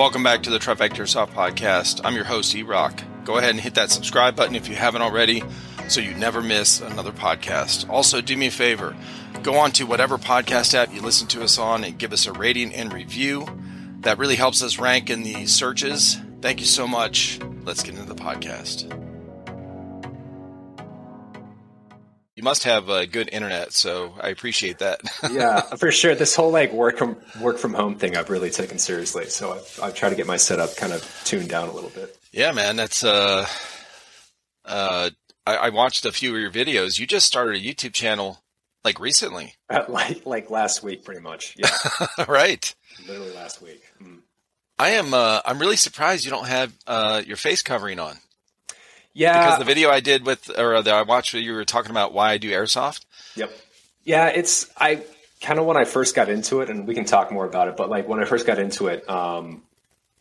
Welcome back to the Trifecta Soft Podcast. I'm your host, E Rock. Go ahead and hit that subscribe button if you haven't already so you never miss another podcast. Also, do me a favor go on to whatever podcast app you listen to us on and give us a rating and review. That really helps us rank in the searches. Thank you so much. Let's get into the podcast. You must have a good internet, so I appreciate that. yeah, for sure. This whole like work from work from home thing, I've really taken seriously. So I've, I've tried to get my setup kind of tuned down a little bit. Yeah, man, that's uh, uh, I, I watched a few of your videos. You just started a YouTube channel like recently, uh, like like last week, pretty much. Yeah, right. Literally last week. Mm. I am. Uh, I'm really surprised you don't have uh, your face covering on. Yeah, because the video I did with, or that I watched, you were talking about why I do airsoft. Yep. Yeah, it's I kind of when I first got into it, and we can talk more about it. But like when I first got into it, um,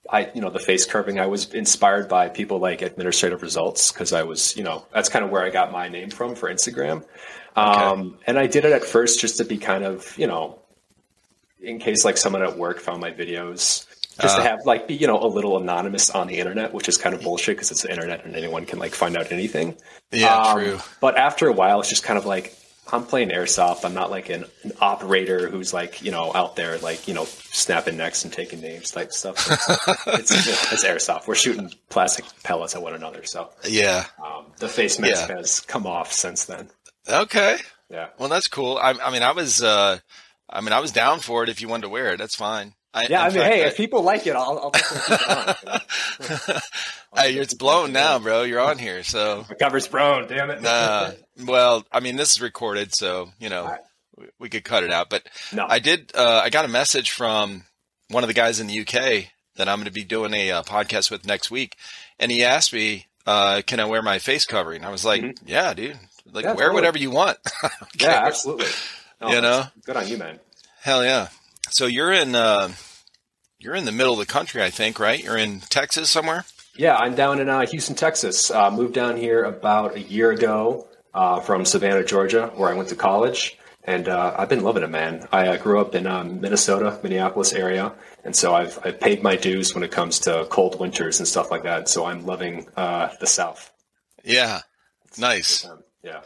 I you know the face curving, I was inspired by people like Administrative Results because I was you know that's kind of where I got my name from for Instagram. Um, okay. And I did it at first just to be kind of you know in case like someone at work found my videos just uh, to have like be you know a little anonymous on the internet, which is kind of bullshit because it's the internet and anyone can like find out anything. Yeah, um, true. But after a while, it's just kind of like I'm playing airsoft. I'm not like an, an, operator who's like you know out there like you know snapping necks and taking names type stuff. it's, it's, it's, airsoft. We're shooting plastic pellets at one another. So yeah, um, the face mask yeah. has come off since then. Okay. Yeah. Well, that's cool. I, I mean, I was, uh, I mean, I was down for it if you wanted to wear it. That's fine. I, yeah, I mean, fact, hey, I, if people like it, I'll, I'll keep it on. hey, it's blown now, bro. You're on here, so the cover's blown. Damn it. Nah. Well, I mean, this is recorded, so you know right. we, we, could cut it out. But no. I did. Uh, I got a message from one of the guys in the UK that I'm going to be doing a uh, podcast with next week, and he asked me, uh, "Can I wear my face covering?" I was like, mm-hmm. "Yeah, dude. Like, yeah, wear totally. whatever you want." yeah, absolutely. No, you know, good on you, man. Hell yeah. So you're in uh, you're in the middle of the country, I think, right? You're in Texas somewhere. Yeah, I'm down in uh, Houston, Texas. Uh, moved down here about a year ago uh, from Savannah, Georgia, where I went to college, and uh, I've been loving it, man. I uh, grew up in um, Minnesota, Minneapolis area, and so I've I've paid my dues when it comes to cold winters and stuff like that. So I'm loving uh, the South. Yeah, it's nice. Yeah.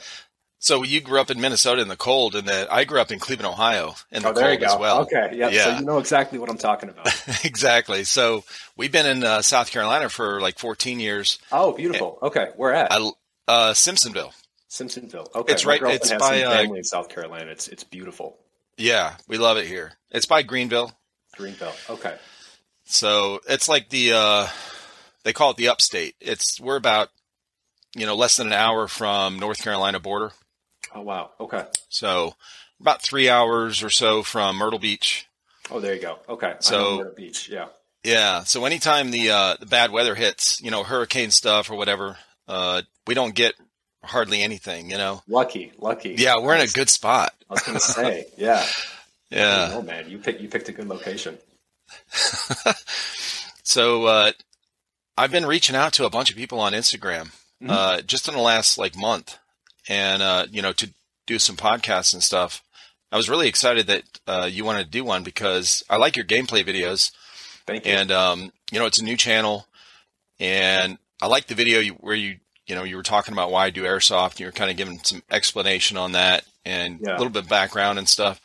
So you grew up in Minnesota in the cold, and that I grew up in Cleveland, Ohio, in the oh, there cold as well. Okay, yep. yeah. So you know exactly what I'm talking about. exactly. So we've been in uh, South Carolina for like 14 years. Oh, beautiful. And okay, where at? I, uh, Simpsonville. Simpsonville. Okay, it's right. It's has by uh, family in South Carolina. It's it's beautiful. Yeah, we love it here. It's by Greenville. Greenville. Okay. So it's like the uh, they call it the upstate. It's we're about you know less than an hour from North Carolina border. Oh wow. Okay. So about three hours or so from Myrtle Beach. Oh, there you go. Okay. So Myrtle Beach. Yeah. Yeah. So anytime the uh, the bad weather hits, you know, hurricane stuff or whatever, uh, we don't get hardly anything. You know. Lucky. Lucky. Yeah, we're in a good spot. I was to say. Yeah. yeah. Oh man, you picked you picked a good location. so uh, I've been reaching out to a bunch of people on Instagram mm-hmm. uh, just in the last like month and uh, you know to do some podcasts and stuff. I was really excited that uh, you wanted to do one because I like your gameplay videos. Thank you. And um, you know, it's a new channel, and I like the video where you you know you were talking about why I do airsoft. And You were kind of giving some explanation on that and yeah. a little bit of background and stuff.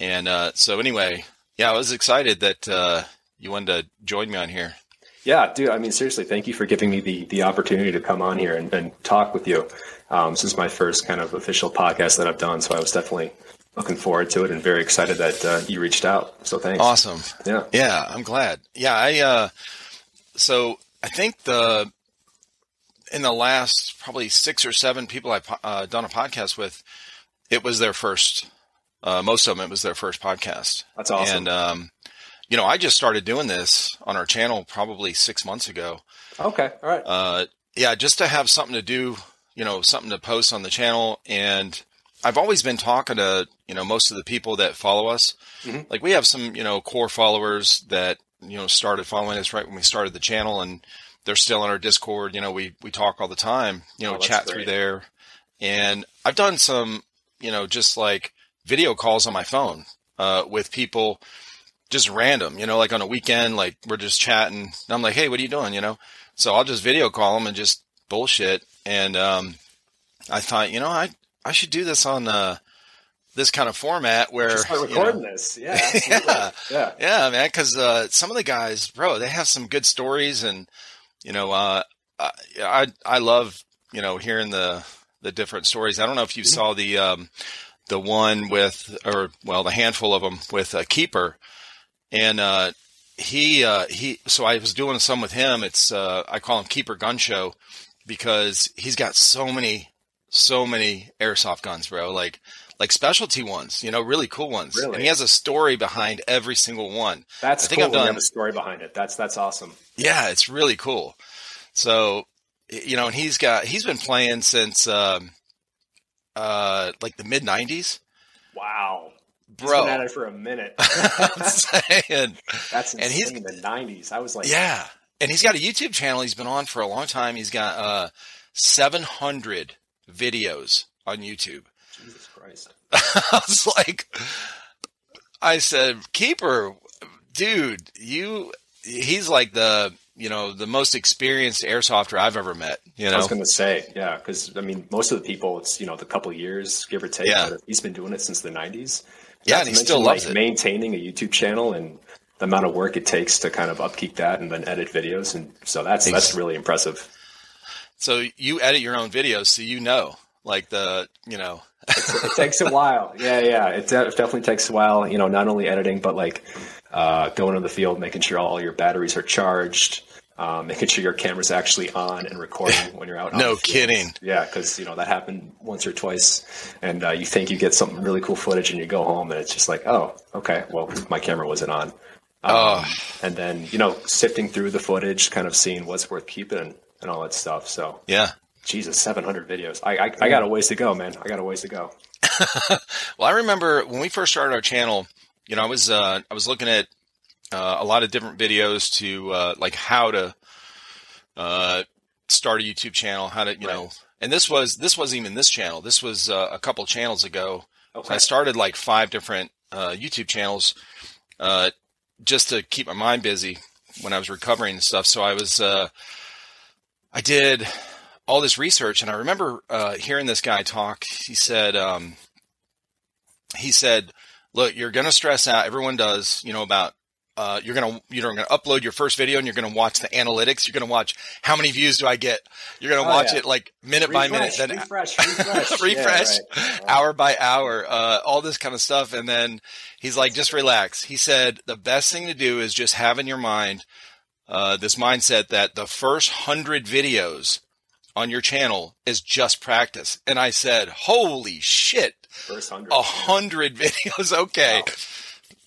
And uh, so anyway, yeah, I was excited that uh, you wanted to join me on here. Yeah, dude. I mean, seriously, thank you for giving me the the opportunity to come on here and, and talk with you. Um, this is my first kind of official podcast that I've done, so I was definitely looking forward to it and very excited that uh, you reached out. So thanks. Awesome. Yeah. Yeah, I'm glad. Yeah, I. Uh, so I think the in the last probably six or seven people I've uh, done a podcast with, it was their first. Uh, most of them, it was their first podcast. That's awesome. And um, you know, I just started doing this on our channel probably six months ago. Okay. All right. Uh, yeah, just to have something to do, you know, something to post on the channel. And I've always been talking to, you know, most of the people that follow us. Mm-hmm. Like we have some, you know, core followers that, you know, started following us right when we started the channel and they're still on our Discord. You know, we, we talk all the time, you know, oh, chat great. through there. And I've done some, you know, just like video calls on my phone, uh, with people just random, you know, like on a weekend, like we're just chatting. And I'm like, hey, what are you doing? You know, so I'll just video call them and just bullshit. And um, I thought, you know, I I should do this on uh, this kind of format where Just recording you know, this. Yeah. Yeah. yeah. yeah, man, because uh, some of the guys, bro, they have some good stories, and you know, uh, I I love you know hearing the the different stories. I don't know if you saw the um, the one with, or well, the handful of them with a keeper, and uh, he uh, he. So I was doing some with him. It's uh, I call him Keeper Gun Show because he's got so many so many airsoft guns, bro. Like like specialty ones, you know, really cool ones. Really? And he has a story behind every single one. That's I think cool. I've done- have a story behind it. That's that's awesome. Yeah, it's really cool. So, you know, and he's got he's been playing since um uh like the mid 90s. Wow, He's Bro. been at it for a minute. I'm saying. That's And he's- insane. in the '90s, I was like, Yeah. And he's got a YouTube channel he's been on for a long time. He's got uh 700 videos on YouTube. Jesus Christ. I was like, I said, keeper, dude, you, he's like the, you know, the most experienced airsofter I've ever met, you know, I was going to say, yeah, because I mean, most of the people, it's you know, the couple years, give or take. Yeah. but he's been doing it since the '90s. Yeah, and he still loves like, it. Maintaining a YouTube channel and the amount of work it takes to kind of upkeep that and then edit videos, and so that's Ex- that's really impressive. So you edit your own videos, so you know, like the, you know, it takes a while. Yeah, yeah. It de- definitely takes a while. You know, not only editing, but like uh, going in the field, making sure all your batteries are charged, um, making sure your camera's actually on and recording when you're out. No the kidding. Yeah, because you know that happened once or twice, and uh, you think you get some really cool footage, and you go home, and it's just like, oh, okay, well, my camera wasn't on. Um, Oh. And then you know, sifting through the footage, kind of seeing what's worth keeping and all that stuff. So, yeah. Jesus, 700 videos. I, I I got a ways to go, man. I got a ways to go. Well, I remember when we first started our channel, you know, I was, uh, I was looking at, uh, a lot of different videos to, uh, like how to, uh, start a YouTube channel, how to, you Right. know, and this was, this wasn't even this channel. This was, uh, a couple channels ago. So I started like five different, uh, YouTube channels, uh, just to keep my mind busy when I was recovering and stuff. So I was, uh, I did all this research and I remember, uh, hearing this guy talk. He said, um, he said, look, you're going to stress out. Everyone does, you know, about, uh, you're going to, you're to upload your first video and you're going to watch the analytics. You're going to watch how many views do I get? You're going to Oh, watch yeah. it like minute by minute, then refresh, refresh, refresh, Yeah, right. hour by hour, uh, all this kind of stuff. And then he's like, just relax. He said, the best thing to do is just have in your mind, uh, this mindset that the first hundred videos on your channel is just practice. And I said, holy shit, First hundred. a hundred videos. Okay. Wow.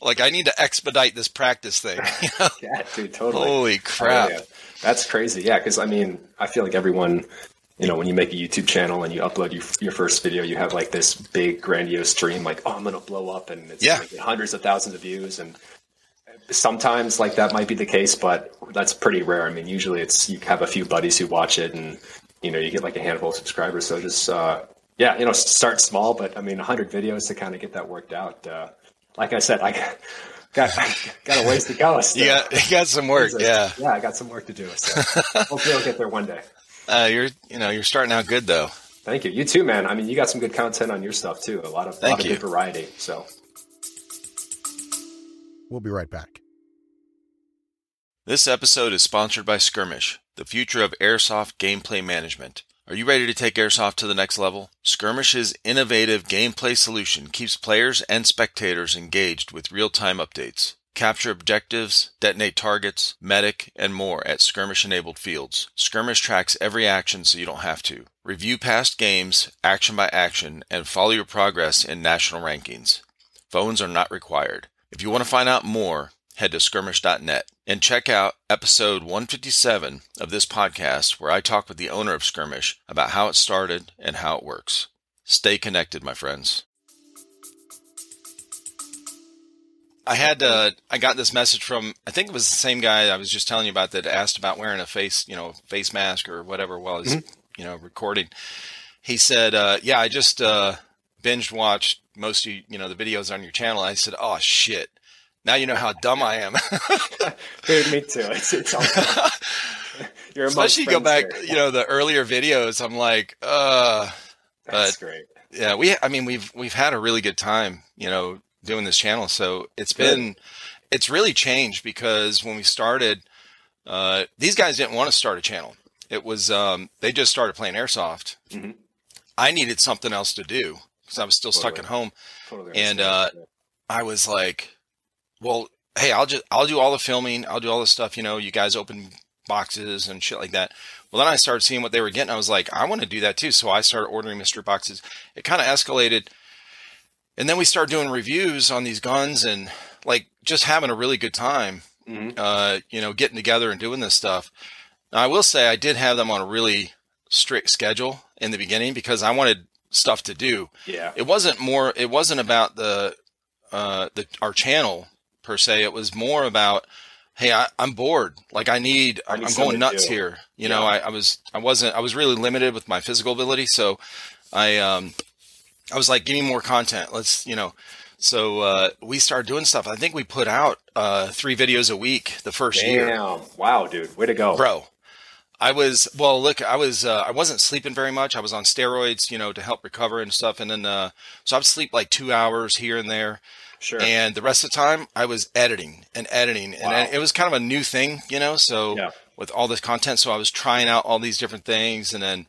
Like I need to expedite this practice thing. You know? Yeah, dude, totally. Holy crap. Oh, yeah. That's crazy. Yeah, because I mean, I feel like everyone, you know, when you make a YouTube channel and you upload your, your first video, you have like this big grandiose dream, like, oh, I'm gonna blow up, and it's Yeah. gonna hundreds of thousands of views, and sometimes like that might be the case, but that's pretty rare. I mean, usually it's you have a few buddies who watch it, and you know, you get like a handful of subscribers. So just uh, yeah, you know, start small, but I mean, 100 videos to kind of get that worked out. Uh, like I said, I got got, got a ways to go. Still. You got, you got some work. So, Yeah. yeah, I got some work to do. So hopefully, I'll get there one day. Uh, you're, you know, you're starting out good though. Thank you. You too, man. I mean, you got some good content on your stuff too. A lot of, Thank lot of you. good variety. So We'll be right back. This episode is sponsored by Skirmish, the future of airsoft gameplay management. Are you ready to take airsoft to the next level? Skirmish's innovative gameplay solution keeps players and spectators engaged with real-time updates. Capture objectives, detonate targets, medic, and more at skirmish-enabled fields. Skirmish tracks every action so you don't have to. Review past games, action by action, and follow your progress in national rankings. Phones are not required. If you want to find out more, head to skirmish.net and check out episode 157 of this podcast where I talk with the owner of Skirmish about how it started and how it works. Stay connected, my friends. I had uh, I got this message from I think it was the same guy I was just telling you about that asked about wearing a face you know face mask or whatever while he's you know recording. He said, uh, "Yeah, I just uh, binge watched most of you know the videos on your channel." I said, "Oh shit." Now you know how dumb I am. Dude, me too. It's, it's all You're Especially go back, here. you know, the earlier videos. I'm like, uh, that's but, great. Yeah, we. I mean, we've we've had a really good time, you know, doing this channel. So it's good. been, it's really changed because when we started, uh, these guys didn't want to start a channel. It was um, they just started playing airsoft. Mm-hmm. I needed something else to do because I was still totally. stuck at home, totally and uh, I was like, well, hey, I'll just I'll do all the filming, I'll do all the stuff. You know, you guys open boxes and shit like that. Well, then I started seeing what they were getting. I was like, I want to do that too. So I started ordering mystery boxes. It kind of escalated. And then we started doing reviews on these guns and like just having a really good time, mm-hmm. uh, you know, getting together and doing this stuff. Now, I will say I did have them on a really strict schedule in the beginning because I wanted stuff to do. Yeah. It wasn't more, it wasn't about the, uh, the, our channel per se. It was more about, hey, I, am bored. Like I need, I am going nuts here. You yeah. know, I, I, was, I wasn't, I was really limited with my physical ability. So I, um, I was like, give me more content. Let's, you know, so uh, we started doing stuff. I think we put out uh, three videos a week the first Damn. year. Wow, dude, way to go, bro. I was well. Look, I was uh, I wasn't sleeping very much. I was on steroids, you know, to help recover and stuff. And then uh, so I would sleep like two hours here and there. Sure. And the rest of the time, I was editing and editing, wow. and it was kind of a new thing, you know. So yeah. with all this content, so I was trying out all these different things, and then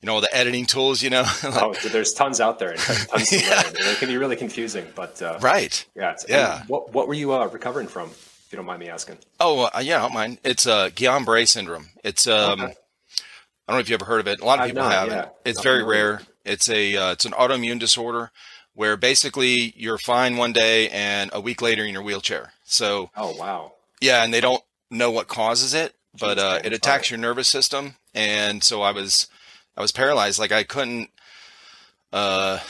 you know the editing tools, you know. like, oh, there's tons out there, and tons to yeah. learn. It can be really confusing, but uh, right, yeah, yeah. What what were you uh, recovering from, if you don't mind me asking? Oh, uh, yeah, I don't mind. It's uh, Guillain-Barré syndrome. It's um, okay. I don't know if you ever heard of it. A lot of people have yeah. it. It's not very rare. It's a uh, it's an autoimmune disorder where basically you're fine one day and a week later in your wheelchair. So oh wow, yeah, and they don't know what causes it, but uh, it attacks your nervous system, and so I was I was paralyzed. Like I couldn't. Uh,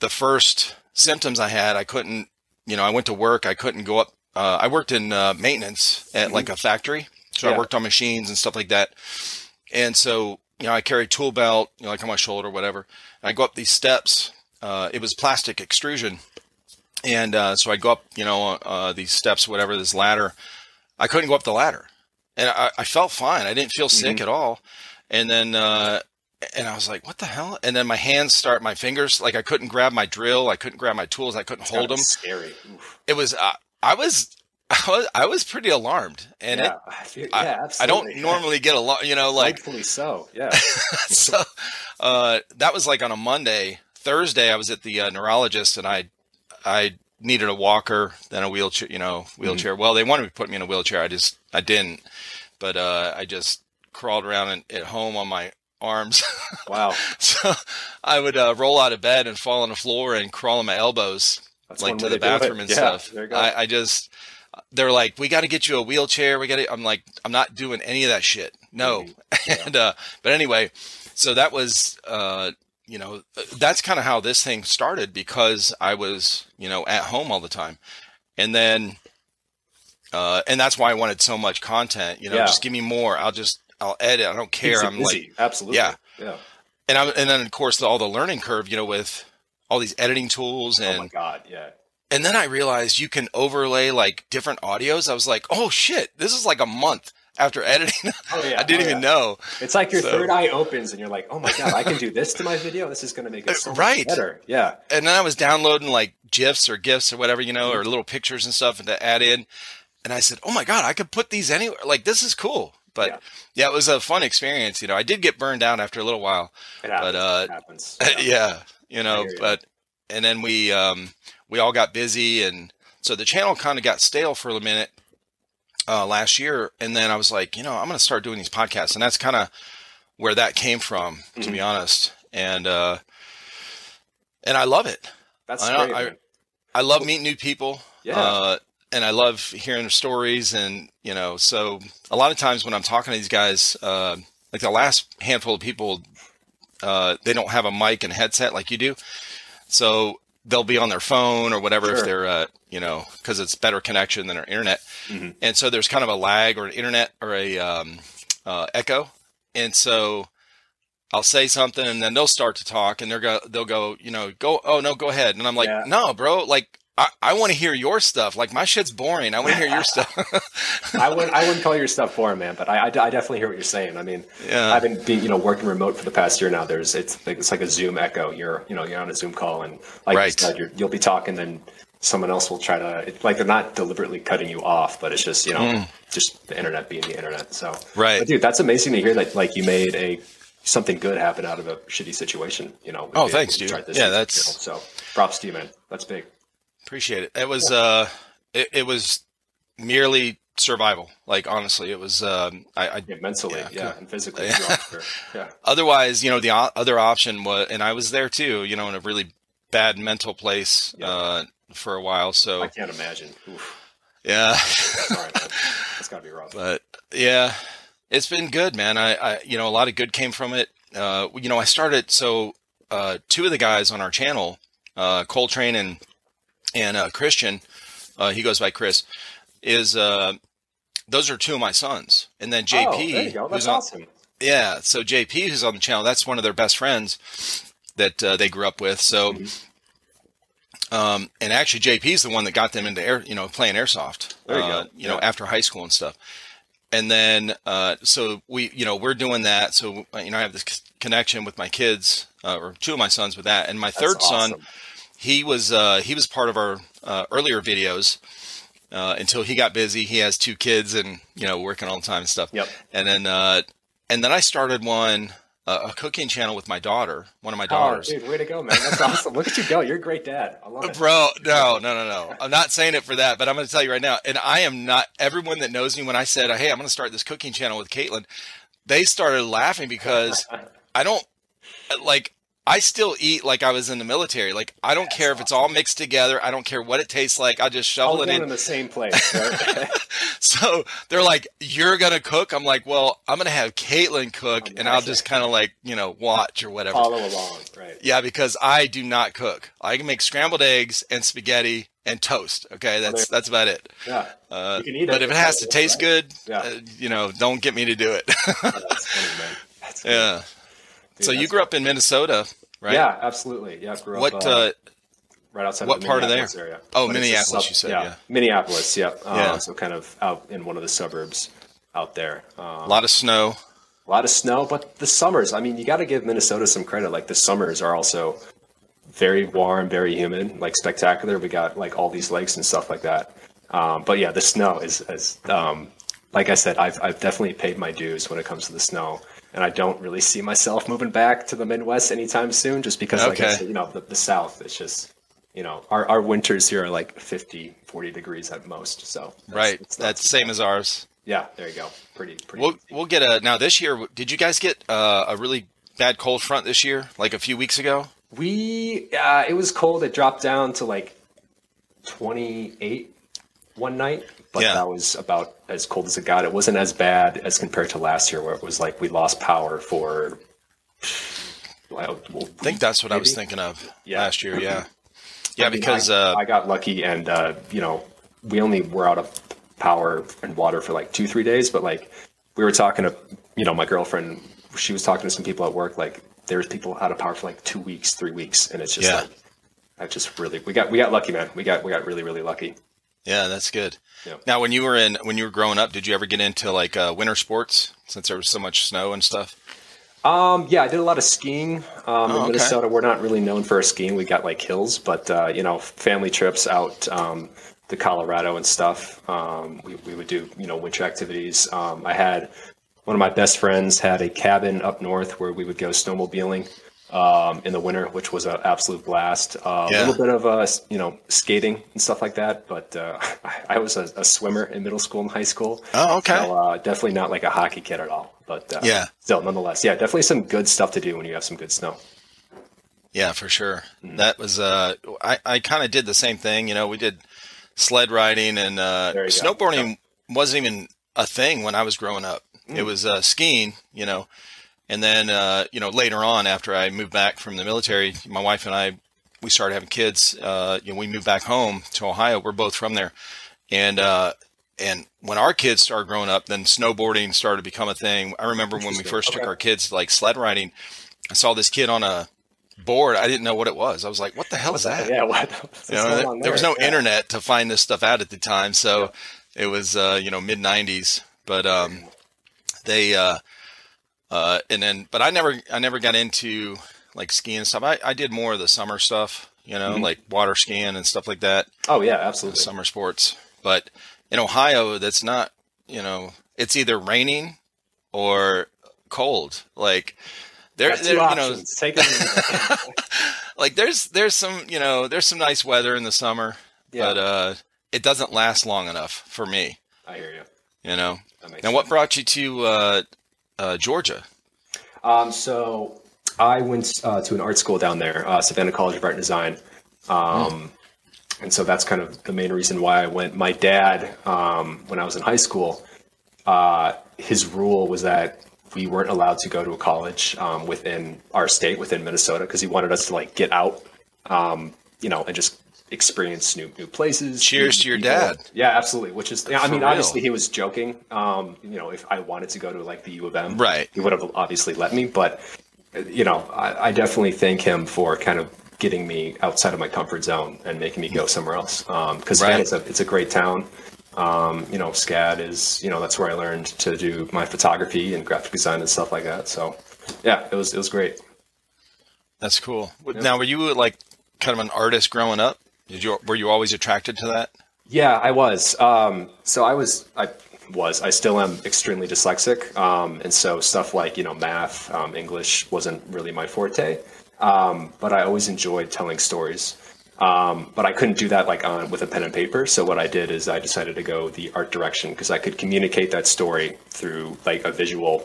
the first symptoms I had, I couldn't. You know, I went to work. I couldn't go up. Uh, I worked in uh, maintenance at mm-hmm. like a factory, so yeah. I worked on machines and stuff like that. And so, you know, I carried tool belt, you know, like on my shoulder, or whatever. And I go up these steps uh, it was plastic extrusion. And uh, so I'd go up, you know, uh, these steps, whatever, this ladder. I couldn't go up the ladder. And I, I felt fine. I didn't feel sick mm-hmm. at all. And then, uh, and I was like, what the hell? And then my hands start, my fingers, like I couldn't grab my drill. I couldn't grab my tools. I couldn't hold them. Scary. Oof. It was, uh, I was, I was, I was pretty alarmed, and yeah, it, I, yeah, I, don't normally get a lot, you know, like. Hopefully so, yeah. so, uh, that was like on a Monday, Thursday, I was at the uh, neurologist and I, I needed a walker, then a wheelchair, you know, wheelchair. Mm-hmm. Well, they wanted to put me in a wheelchair. I just, I didn't, but, uh, I just crawled around in, at home on my arms. Wow. so I would, uh, roll out of bed and fall on the floor and crawl on my elbows, That's like to the bathroom and yeah, stuff. I, I just, they're like, we got to get you a wheelchair. We got to, I'm like, I'm not doing any of that shit. No. Mm-hmm. Yeah. and, uh, but anyway, so that was, uh, you know, that's kind of how this thing started because I was, you know, at home all the time. And then, uh, and that's why I wanted so much content, you know, yeah. just give me more. I'll just, I'll edit. I don't care. I'm like, absolutely. Yeah. Yeah. And I'm, and then of course the, all the learning curve, you know, with all these editing tools and, oh my God. Yeah. And then I realized you can overlay like different audios. I was like, oh shit, this is like a month after editing. Oh, yeah. I didn't oh, even yeah. know. It's like your so. third eye opens and you're like, oh my God, I can do this to my video. This is going to make it so right. better. Yeah. And then I was downloading like GIFs or GIFs or whatever, you know, or little pictures and stuff and to add in. And I said, oh my God, I could put these anywhere. Like, this is cool. But yeah. yeah. it was a fun experience. You know, I did get burned out after a little while. It happens. But, uh, it happens. yeah, you know, but, and then we, um, we all got busy and so the channel kind of got stale for a minute uh, last year, and then I was like, you know, I'm going to start doing these podcasts, and that's kind of where that came from, to mm-hmm. be honest. And uh, and I love it. That's I, great, I, I love meeting new people. Yeah. Uh, and I love hearing their stories, and you know, so a lot of times when I'm talking to these guys, uh, like the last handful of people, uh, they don't have a mic and headset like you do, so they'll be on their phone or whatever sure. if they're uh, you know because it's better connection than our internet mm-hmm. and so there's kind of a lag or an internet or a um, uh, echo and so I'll say something and then they'll start to talk and they're go they'll go you know go oh no go ahead and I'm like yeah. no bro like I, I want to hear your stuff. Like my shit's boring. I want to hear your stuff. I wouldn't I wouldn't call your stuff boring, man. But I, I, I definitely hear what you're saying. I mean, Yeah. I've been being you know working remote for the past year now. There's it's like it's like a Zoom echo. You're you know you're on a Zoom call and like Right. you said, you're, you'll be talking, then someone else will try to it's like they're not deliberately cutting you off, but it's just you know just the internet being the internet. So Mm. Right. but dude, that's amazing to hear that like you made a something good happen out of a shitty situation. You know. Oh, thanks, dude. Yeah, that's- so props to you, man. That's big. Appreciate it. It was uh, it, it was merely survival. Like honestly, it was. Um, I, I Yeah, mentally, Yeah, yeah, cool. and physically. Yeah. as well, sure. Yeah. otherwise, you know, the o- other option was, and I was there too. You know, in a really bad mental place Yeah. uh, for a while. So I can't imagine. Oof. yeah. Sorry, man. That's got to be rough. but yeah, it's been good, man. I, I, you know, a lot of good came from it. Uh, you know, I started so uh, two of the guys on our channel, uh, Coltrane and and uh, Christian, uh, he goes by Chris, is uh, those are two of my sons, and then JP, oh, there you go. That's who's on, awesome. yeah, so JP who's on the channel, that's one of their best friends that uh, they grew up with. So. Mm-hmm. Um, and actually, JP's the one that got them into air, you know, playing airsoft. There you uh, go. You know, Yeah. after high school and stuff. And then, uh, so we, you know, we're doing that. So, you know, I have this c- connection with my kids, uh, or two of my sons with that. And my That's third son, he was, uh, he was part of our uh, earlier videos uh, until he got busy. He has two kids and, you know, working all the time and stuff. Yep. And then, uh, and then I started one, uh, a cooking channel with my daughter, one of my Oh, daughters. dude, way to go, man. That's awesome. Look at you go. You're a great dad. I love it. Bro, no, no, no, no. I'm not saying it for that, but I'm going to tell you right now. And I am not, everyone that knows me, when I said, hey, I'm going to start this cooking channel with Caitlin, they started laughing because I don't, like, I still eat like I was in the military. Like, I don't care if it's all mixed together. I don't care what it tastes like. I just All shovel it in. in the same place. Right? So they're like, you're going to cook? I'm like, well, I'm going to have Caitlin cook and I'll just kind of like, you know, watch or whatever. Follow along. Right. Yeah, because I do not cook. I can make scrambled eggs and spaghetti and toast. Okay, that's that's about it. Yeah. Uh, You can eat it, but if it has to right? taste good, Yeah. uh, you know, don't get me to do it. That's funny, man. That's funny. yeah. So you grew up in Minnesota, right? Yeah, absolutely. Yeah, grew What? up uh, Uh, right outside what of the part of Minneapolis there? area. Oh, But Minneapolis, you said, yeah. Minneapolis, yeah. Um, Yeah. So kind of out in one of the suburbs out there. Um, a lot of snow. a lot of snow, but the summers, I mean, you got to give Minnesota some credit. Like the summers are also very warm, very humid, like spectacular. We got like all these lakes and stuff like that. Um, but yeah, the snow is, is um, like I said, I've, I've definitely paid my dues when it comes to the snow. And I don't really see myself moving back to the Midwest anytime soon, just because, like I said, you know, the, the South, it's just, you know, our, our winters here are like 50, 40 degrees at most. So that's- Right. That's same bad. as ours. Yeah, there you go. Pretty, pretty. We'll we'll get a now this year. Did you guys get uh, a really bad cold front this year? Like a few weeks ago? We uh, it was cold. It dropped down to like 28 one night, but Yeah. that was about as cold as it got. It wasn't as bad as compared to last year, where it was like we lost power for. Well, I think that's what I was thinking of Yeah. last year. Yeah. Yeah, I mean, because I, uh, I got lucky, and uh, you know, we only were out of power and water for like two, three days. But like, we were talking to, you know, my girlfriend. She was talking to some people at work. Like, there's people out of power for like two weeks, three weeks, and it's just Yeah. like, I just really, we got, we got lucky, man. We got, we got really, really lucky. Yeah, that's good. Yeah. Now, when you were in when you were growing up, did you ever get into like uh, winter sports since there was so much snow and stuff? Um, yeah, I did a lot of skiing um, Oh, in okay. Minnesota. We're not really known for our skiing. We got like hills, but uh, you know, family trips out um, to Colorado and stuff. Um, we, we would do you know winter activities. Um, I had one of my best friends had a cabin up north where we would go snowmobiling um, in the winter, which was an absolute blast. Uh, Yeah. A little bit of uh, you know skating and stuff like that, but uh, I was a, a swimmer in middle school and high school. Oh, okay. So, uh, definitely not like a hockey kid at all, but uh, Yeah. Still, nonetheless, yeah, definitely some good stuff to do when you have some good snow. Yeah, for sure. That was uh, I I kind of did the same thing. You know, we did sled riding and uh, snowboarding wasn't even a thing when I was growing up. It was uh, skiing. You know, and then uh, you know later on after I moved back from the military, my wife and I we started having kids. Uh, you know, we moved back home to Ohio. We're both from there, and uh, and when our kids started growing up, then snowboarding started to become a thing. I remember when we first took our kids like sled riding. I saw this kid on a board. I didn't know what it was. I was like, "What the hell is that?" Yeah, what? You know, there, there was no yeah. internet to find this stuff out at the time, so it was uh, you know mid '90s. But um, they uh, and then, but I never, I never got into like skiing and stuff. I, I did more of the summer stuff, you know, Mhm. like water skiing and stuff like that, Oh yeah, absolutely. summer sports. But in Ohio, that's not, you know, it's either raining or cold. Like there, there you know, options. Like there's there's some you know there's some nice weather in the summer, yeah, but uh, it doesn't last long enough for me. I hear you. You know. Now, what brought you to uh, uh, Georgia? Um, so I went uh, to an art school down there, uh, Savannah College of Art and Design. Um, And so that's kind of the main reason why I went. My dad, um, when I was in high school, uh, his rule was that we weren't allowed to go to a college um, within our state, within Minnesota, because he wanted us to like get out, um, you know, and just experience new new places. Cheers new to your people. dad. Yeah, absolutely. Which is, yeah, I mean, real. obviously he was joking. Um, you know, if I wanted to go to like the U of M, Right. he would have obviously let me. But you know, I, I definitely thank him for kind of getting me outside of my comfort zone and making me go somewhere else. Because Right. it's a it's a great town. Um, you know, SCAD is you know that's where I learned to do my photography and graphic design and stuff like that. So yeah, it was it was great. That's cool. Now, were you like kind of an artist growing up? Did you were you always attracted to that? Yeah, I was. Um, so I was, I was, I still am extremely dyslexic. Um, and so stuff like, you know, math, um, English wasn't really my forte. Um, but I always enjoyed telling stories. Um, but I couldn't do that like on with a pen and paper. So what I did is I decided to go the art direction because I could communicate that story through like a visual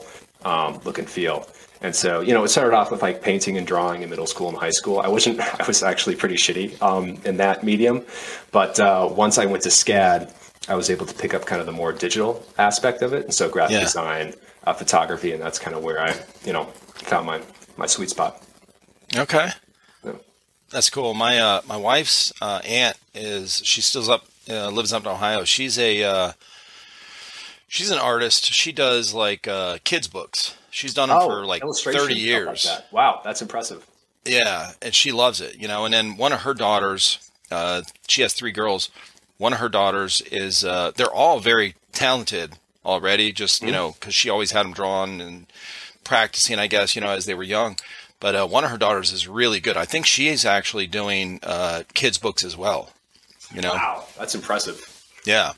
um, look and feel. And so, you know, it started off with like painting and drawing in middle school and high school. I wasn't, I was actually pretty shitty um, in that medium. But uh, once I went to SCAD, I was able to pick up kind of the more digital aspect of it. And so graphic Yeah. design, uh, photography, and that's kind of where I, you know, found my, my sweet spot. Okay, Yeah. that's cool. My uh, my wife's uh, aunt is she still up uh, lives up in Ohio. She's a uh, she's an artist. She does like uh, kids books. She's done them for like Oh, thirty years. Like that. Wow, that's impressive. Yeah, and she loves it, you know. And then one of her daughters, uh, she has three girls. One of her daughters is, uh, they're all very talented already, just, you know, because she always had them drawn and practicing, I guess, you know, as they were young. But uh, one of her daughters is really good. I think she is actually doing uh, kids' books as well, you know. Wow, that's impressive. Yeah.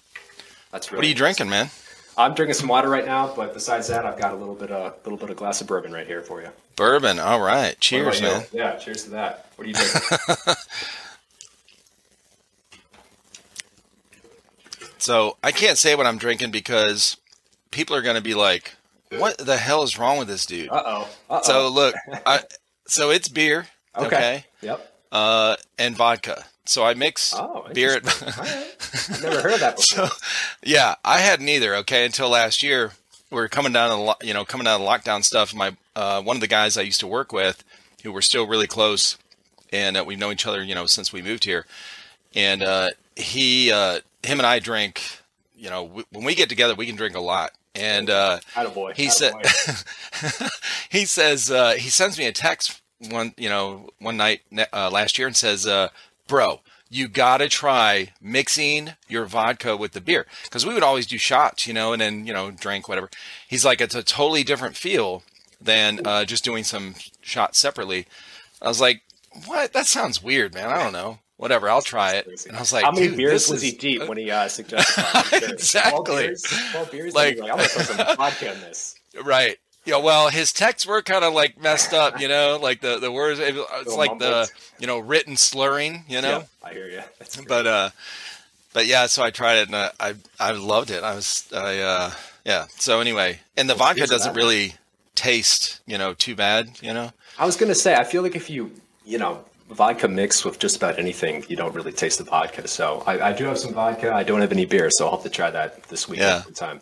That's really What are you drinking, man? I'm drinking some water right now, but besides that, I've got a little bit of little bit of glass of bourbon right here for you. Bourbon. All right. Cheers, man. Yeah, cheers to that. What are you drinking? So I can't say what I'm drinking because people are going to be like, what the hell is wrong with this dude? uh oh. So look, I so it's beer, okay, Okay. Yep. uh, and vodka. So I mix Oh, beer. At, right. I've never heard of that before. so yeah, I had neither. Okay, until last year, we are coming down, to the lo- you know, coming out of lockdown stuff. My uh, one of the guys I used to work with, who were still really close, and uh, we've known each other, you know, since we moved here. And uh, he, uh, him, and I drink. You know, w- when we get together, we can drink a lot. And uh, he said he says uh, he sends me a text one you know one night uh, last year and says uh, bro you gotta try mixing your vodka with the beer because we would always do shots you know and then you know drink whatever he's like it's a totally different feel than uh, just doing some shots separately i was like what that sounds weird man i don't know whatever i'll try it and i was like How many "Dude, beers this was is- he deep when he uh, suggested that? I'm sure. Exactly. 12 beers? 12 beers? Like- Like, I'm to throw some vodka in this. Right. Yeah, well, his texts were kind of like messed up, you know, like the the words. It, it's Little like the you know written slurring, you know. Yeah, I hear you. But uh, but yeah, so I tried it and I I, I loved it. I was I uh yeah. So anyway, and the Well, vodka doesn't that. really taste, you know, too bad, you know. I was going to say, I feel like if you, you know, vodka mixed with just about anything, you don't really taste the vodka. So I, I do have some vodka. I don't have any beer, so I'll have to try that this weekend Yeah. sometime.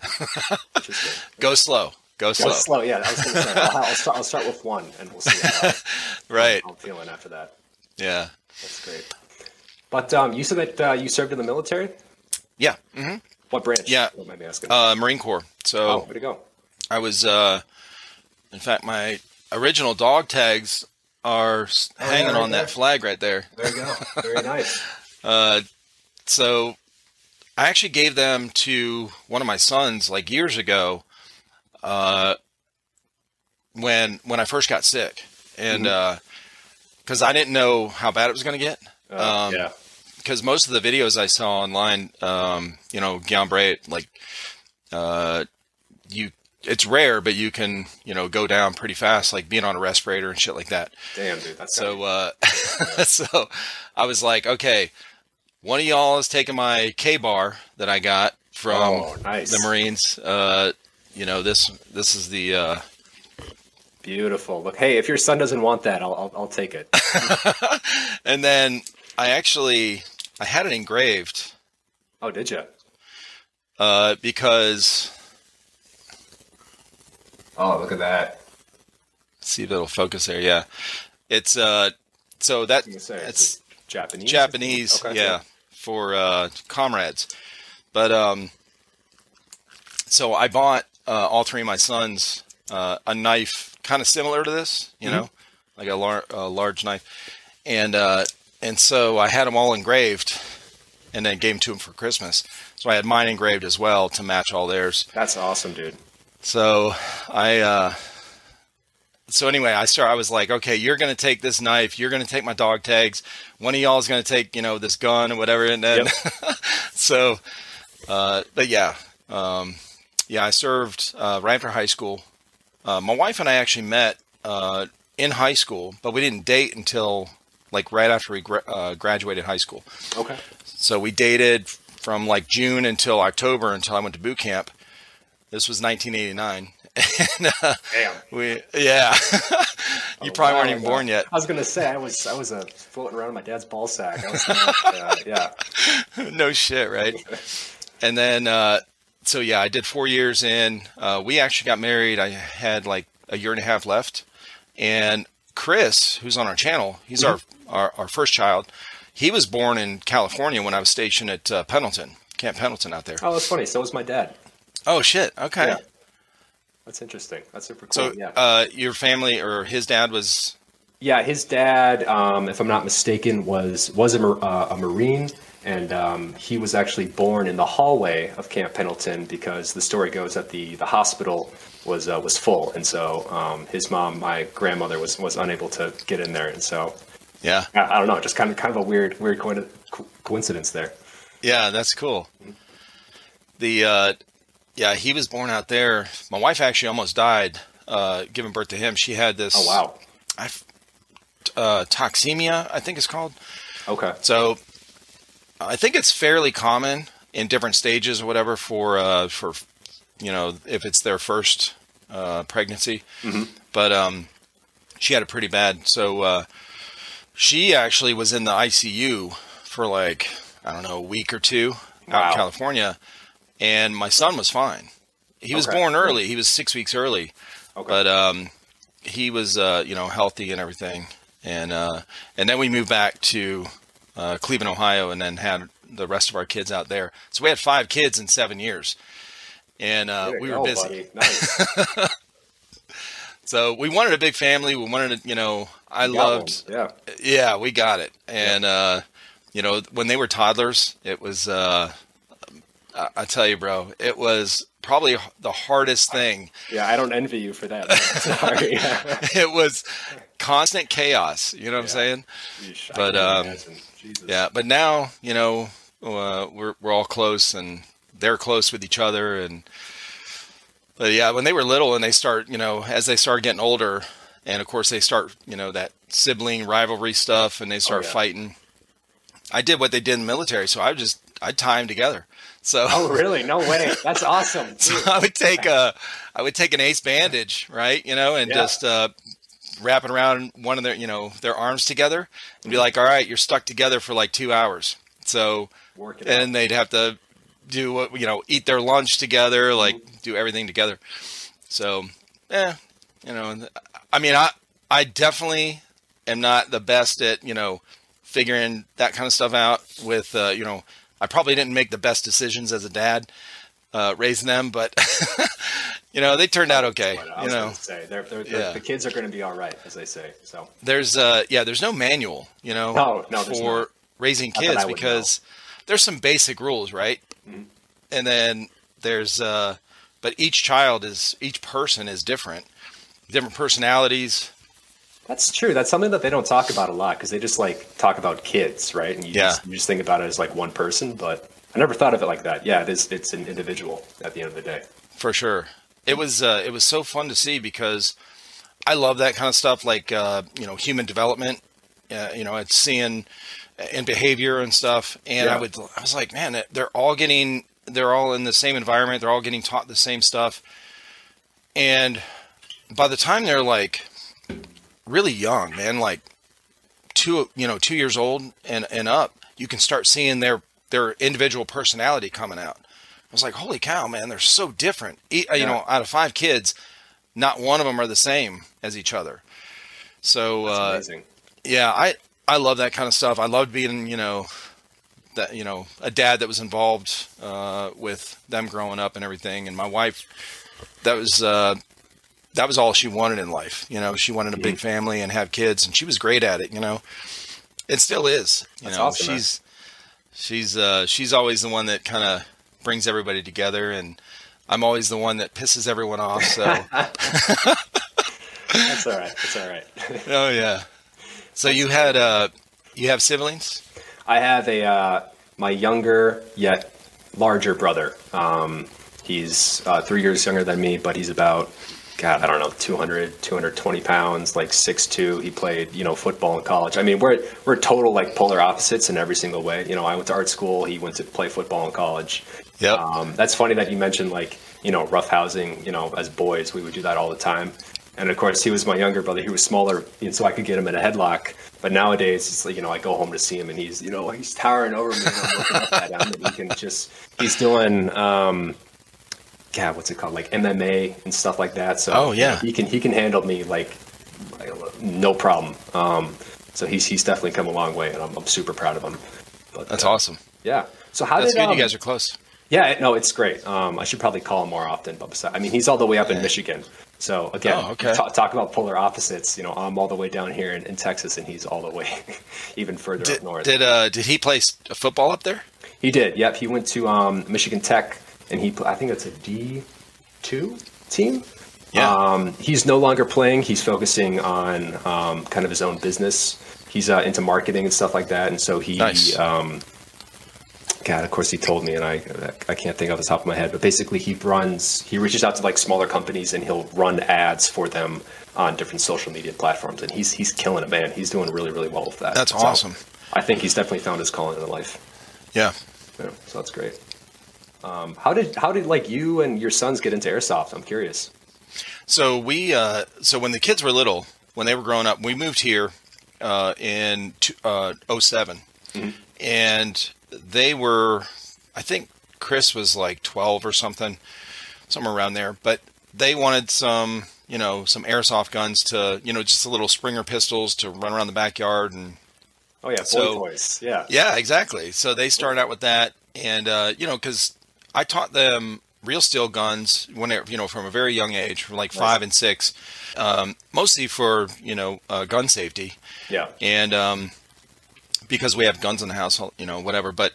Go slow, go Go slow. slow. Yeah, I was to say. I'll, I'll, start, I'll start with one, and we'll see how Right. I'm feeling after that. Yeah. That's great. But um, you said that uh, you served in the military. Yeah. hmm What branch? Yeah. What might be asking? Uh, Marine Corps. So oh, to go. I was, uh, in fact, my original dog tags are Oh, hanging yeah, right on that flag right there. There you go. Very nice. Uh, so I actually gave them to one of my sons like years ago, uh, when when I first got sick, and because I didn't know how bad it was going to get. Uh, Um, yeah. Because most of the videos I saw online, um, you know, Guillain-Barré, like, uh, you, it's rare, but you can, you know, go down pretty fast, like being on a respirator and shit like that. Damn, dude. That's So, uh, so I was like, okay, one of y'all is taking my KA-BAR that I got from Oh, nice. the Marines. Uh, you know, this, this is the, uh, beautiful. Look, hey, if your son doesn't want that, I'll I'll, I'll take it. and then I actually, I had it engraved, Oh, did you? uh, because Oh, look at that. see if it'll focus there. Yeah. It's, uh, so that, I was gonna say, it's, it's Japanese. Japanese, Okay, yeah, for uh, comrades. But um, so I bought uh, all three of my sons uh, a knife kind of similar to this, you know, like a, lar- a large knife, and uh, and so I had them all engraved, and then gave them to them for Christmas. So I had mine engraved as well to match all theirs. That's awesome, dude. So I, uh, so anyway, I start. I was like, okay, you're gonna take this knife. You're gonna take my dog tags. One of y'all is gonna take, you know, this gun or whatever. And then, so, uh, but yeah, um, yeah, I served uh, right after high school. Uh, my wife and I actually met uh, in high school, but we didn't date until like right after we gra- uh, graduated high school. Okay. So we dated from like June until October until I went to boot camp. This was 1989. and, uh, Damn. we, yeah, you probably weren't even born yet. I was gonna say I was I was uh, floating around in my dad's ball sack. I was uh, yeah. no shit, right? And then, uh, so yeah, I did four years in. Uh, we actually got married. I had like a year and a half left. And Chris, who's on our channel, he's our, our, our first child. He was born in California when I was stationed at uh, Pendleton, Camp Pendleton out there. Oh, that's funny. So was my dad. Oh, shit. Okay. Yeah. That's interesting. That's super cool. So, yeah. uh, your family or his dad was Yeah, his dad, um, if I'm not mistaken, was was a, uh, a Marine, and um, he was actually born in the hallway of Camp Pendleton because the story goes that the, the hospital was uh, was full, and so um, his mom, my grandmother, was was unable to get in there, and so yeah, I, I don't know, just kind of kind of a weird weird co- coincidence there. yeah, that's cool. The uh, yeah, he was born out there. My wife actually almost died uh, giving birth to him. She had this Oh wow. I uh, toxemia, I think it's called. Okay. So I think it's fairly common in different stages or whatever for uh, for you know if it's their first uh, pregnancy. But um, she had it pretty bad. So uh, she actually was in the ICU for like I don't know a week or two out Wow. in California, and my son was fine. He was Okay. born early. He was six weeks early, Okay. but um, he was uh, you know healthy and everything. And uh, and then we moved back to uh, Cleveland, Ohio, and then had the rest of our kids out there. So we had five kids in seven years, and uh, we were go, busy. Nice. So we wanted a big family. We wanted, to, you know, I loved. one. Yeah. Yeah, we got it. And uh, you know, when they were toddlers, it was. Uh, I, tell you, bro, it was probably the hardest thing. Yeah. I don't envy you for that. Sorry. it was constant chaos. You know what I'm saying? Yeesh, But, um, imagine. Jesus. Yeah, but now you know uh, we're we're all close and they're close with each other and but yeah, when they were little and they start you know as they start getting older and of course they start you know that sibling rivalry stuff and they start yeah. fighting. I did what they did in the military, so I just I'd tie them together. So Oh, really? No way. That's awesome. so I would take a, I would take an ace bandage, right? You know, and Yeah. just uh, wrap it around one of their, you know, their arms together, and be like, all right, you're stuck together for like two hours. So, it out. and they'd have to do what you know, eat their lunch together, like do everything together. So, yeah, you know, I mean, I, I definitely am not the best at you know figuring that kind of stuff out. With uh, you know, I probably didn't make the best decisions as a dad uh, raising them, but you know, they turned out okay. You was know, say they're, they're, they're- Yeah. the kids are going to be all right, as they say. So there's uh yeah, there's no manual, you know, No, no, for raising kids because there's some basic rules, right? Mm-hmm. And then there's uh but each child is each person is different. Different personalities. that's true. That's something that they don't talk about a lot because they just like talk about kids, right? And you, Yeah. just, you just think about it as like one person, but I never thought of it like that. Yeah, it is. It's an individual at the end of the day. For sure. It was uh, it was so fun to see because I love that kind of stuff, like uh, you know human development. Uh, you know, it's seeing and behavior and stuff. And I would I was like, man, they're all getting they're all in the same environment. They're all getting taught the same stuff. And by the time they're like really young, man, like two you know two years old and and up, you can start seeing their their individual personality coming out. I was like, holy cow, man, they're so different. E- You Yeah. know, out of five kids, not one of them are the same as each other. So, uh, yeah, I, I love that kind of stuff. I loved being, you know, that, you know, a dad that was involved, uh, with them growing up and everything. And my wife, that was, uh, that was all she wanted in life. You know, she wanted a Mm-hmm. big family and have kids and she was great at it, you know, it still is, you That's know, awesome, man. she's, she's, uh, she's always the one that kind of brings everybody together and I'm always the one that pisses everyone off. So, That's all right. That's all right. oh yeah. So you had, uh, you have siblings? I have a uh, my younger yet larger brother. Um, he's uh, three years younger than me, but he's about God, I don't know, 200, 220 pounds, like 6'2". He played, you know, football in college. I mean, we're we're total like polar opposites in every single way. You know, I went to art school. He went to play football in college. Yep. Um, that's funny that you mentioned like you know rough housing. You know, as boys, we would do that all the time. And of course, he was my younger brother. He was smaller, and so I could get him in a headlock. But nowadays, it's like you know, I go home to see him, and he's you know he's towering over me. And I'm looking up at him, and he can just he's doing. Um, God, what's it called? Like MMA and stuff like that. So Oh, yeah. he can he can handle me like no problem. Um, so he's he's definitely come a long way, and I'm, I'm super proud of him. But, That's uh, awesome. Yeah. So how That's did good. um, you guys are close. Yeah, no, it's great. Um, I should probably call him more often. But besides, I mean, he's all the way up in Michigan. So again, Oh, okay. ta- talk about polar opposites. You know, I'm all the way down here in, in Texas, and he's all the way even further Did, up north. did uh did he play football up there? he did. Yep, he went to um, Michigan Tech, and he I think it's a D two team. Yeah. Um, he's no longer playing. He's focusing on um, kind of his own business. He's uh, into marketing and stuff like that, and so he. Nice. Um, God, of course, he told me, and I I can't think off the top of my head, but basically, he runs. He reaches out to like smaller companies, and he'll run ads for them on different social media platforms, and he's he's killing it, man. He's doing really really well with that. That's So, awesome. I think he's definitely found his calling in life. Yeah. Yeah, so that's great. Um, how did how did like you and your sons get into airsoft? I'm curious. So we uh so when the kids were little, when they were growing up, we moved here uh in two, uh 7 and they were I think Chris was like 12 or something, somewhere around there, but they wanted some, you know, some airsoft guns to, you know, just a little Springer pistols to run around the backyard and Oh yeah, boy So- toys. Yeah. Yeah, exactly. So they started out with that, and uh, you know, because I taught them real steel guns when they, you know from a very young age, from like five and six, um, mostly for you know uh, gun safety, Yeah. and um, because we have guns in the house, you know, whatever. But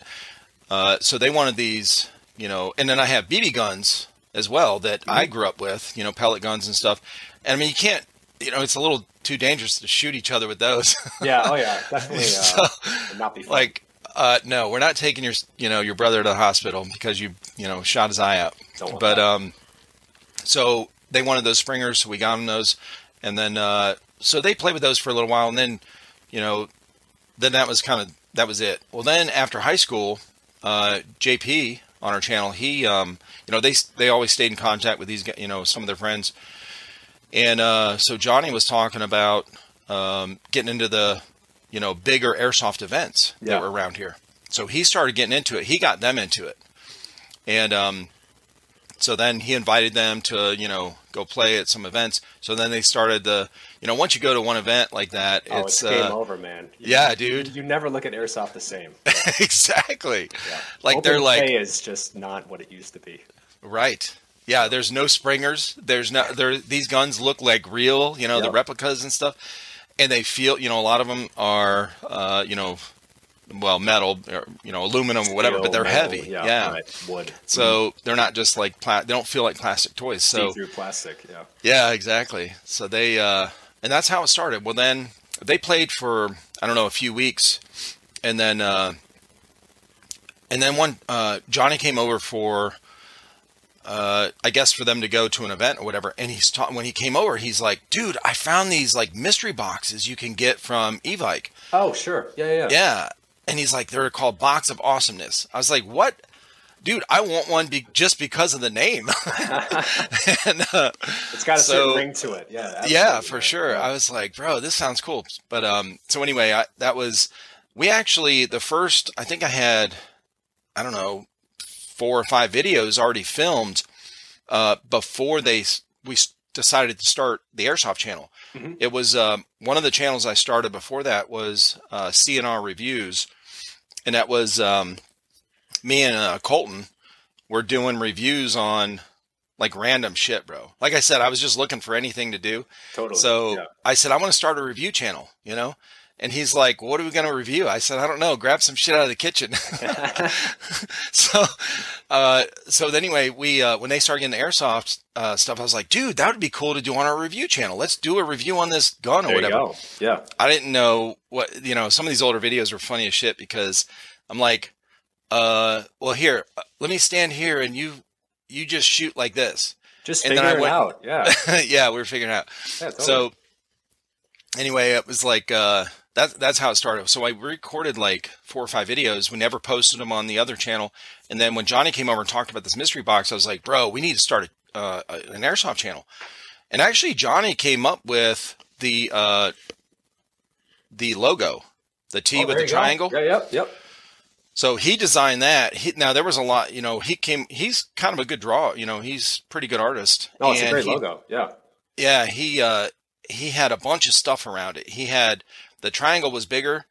uh, so they wanted these, you know, and then I have BB guns as well that I grew up with, you know, pellet guns and stuff. And I mean, you can't, you know, it's a little too dangerous to shoot each other with those. Yeah. Oh yeah. Definitely. Uh, would not be fun. like uh no we're not taking your you know your brother to the hospital because you you know shot his eye out but that. um so they wanted those springers so we got them those and then uh so they played with those for a little while and then you know then that was kind of that was it. Well then after high school uh jp on our channel he um you know they they always stayed in contact with these you know some of their friends. And uh so johnny was talking about um getting into the you know bigger airsoft events Yeah. that were around here. So he started getting into it. He got them into it. And um so then he invited them to you know go play at some events. So then they started the you know once you go to one event like that oh, it's, it's, game uh, over, man. You- yeah, dude. You, never look at airsoft the same. exactly Yeah. like Open they're like play is just not what it used to be. Right. Yeah, there's no springers. There's no there. These guns look like real, you know, yep. the replicas and stuff, and they feel, you know, a lot of them are, uh, you know, well, metal, or, you know, aluminum or whatever, but they're metal, heavy. Yeah, yeah. Right. wood. So mm-hmm. they're not just like pla- they don't feel like plastic toys. So through plastic. Yeah. Yeah, exactly. So they, uh, and that's how it started. Well, then they played for I don't know a few weeks, and then uh, and then one uh, Johnny came over for uh, I guess for them to go to an event or whatever. And he's taught when he came over, he's like, dude, I found these like mystery boxes you can get from Evike. Oh, sure. Yeah, yeah. Yeah. And he's like, they're called Box of Awesomeness. I was like, what? Dude, I want one be- just because of the name. and, uh, it's got a so, certain ring to it. Yeah. Yeah, for sure. Yeah. I was like, bro, this sounds cool. But um, so anyway, I, that was, we actually, the first, I think I had, I don't know, four or five videos already filmed uh, before they we decided to start the airsoft channel. Mm-hmm. It was uh, one of the channels I started before that was uh, CNR reviews, and that was um, me and uh, Colton were doing reviews on like random shit, bro. Like I said, I was just looking for anything to do. Totally. So yeah. I said I want to start a review channel, you know. And he's like, "What are we going to review?" I said, "I don't know. Grab some shit out of the kitchen." so, uh, so anyway, we uh, when they started getting the airsoft uh, stuff, I was like, "Dude, that would be cool to do on our review channel. Let's do a review on this gun or there whatever." Yeah. I didn't know what you know. Some of these older videos were funny as shit because I'm like, uh, "Well, here, let me stand here and you you just shoot like this." Just and figure it went, out. Yeah. yeah, we were figuring out. Yeah, totally. So anyway, it was like uh that's that's how it started. So I recorded like four or five videos. We never posted them on the other channel. And then when Johnny came over and talked about this mystery box, I was like, "Bro, we need to start a, uh, an airsoft channel." And actually, Johnny came up with the uh, the logo, the T oh, with the triangle. Go. Yeah, yep, yep. So he designed that. He, now there was a lot, you know. He came. He's kind of a good draw. You know, he's pretty good artist. Oh, it's a great he, logo. Yeah. Yeah, he uh, he had a bunch of stuff around it. He had the triangle was bigger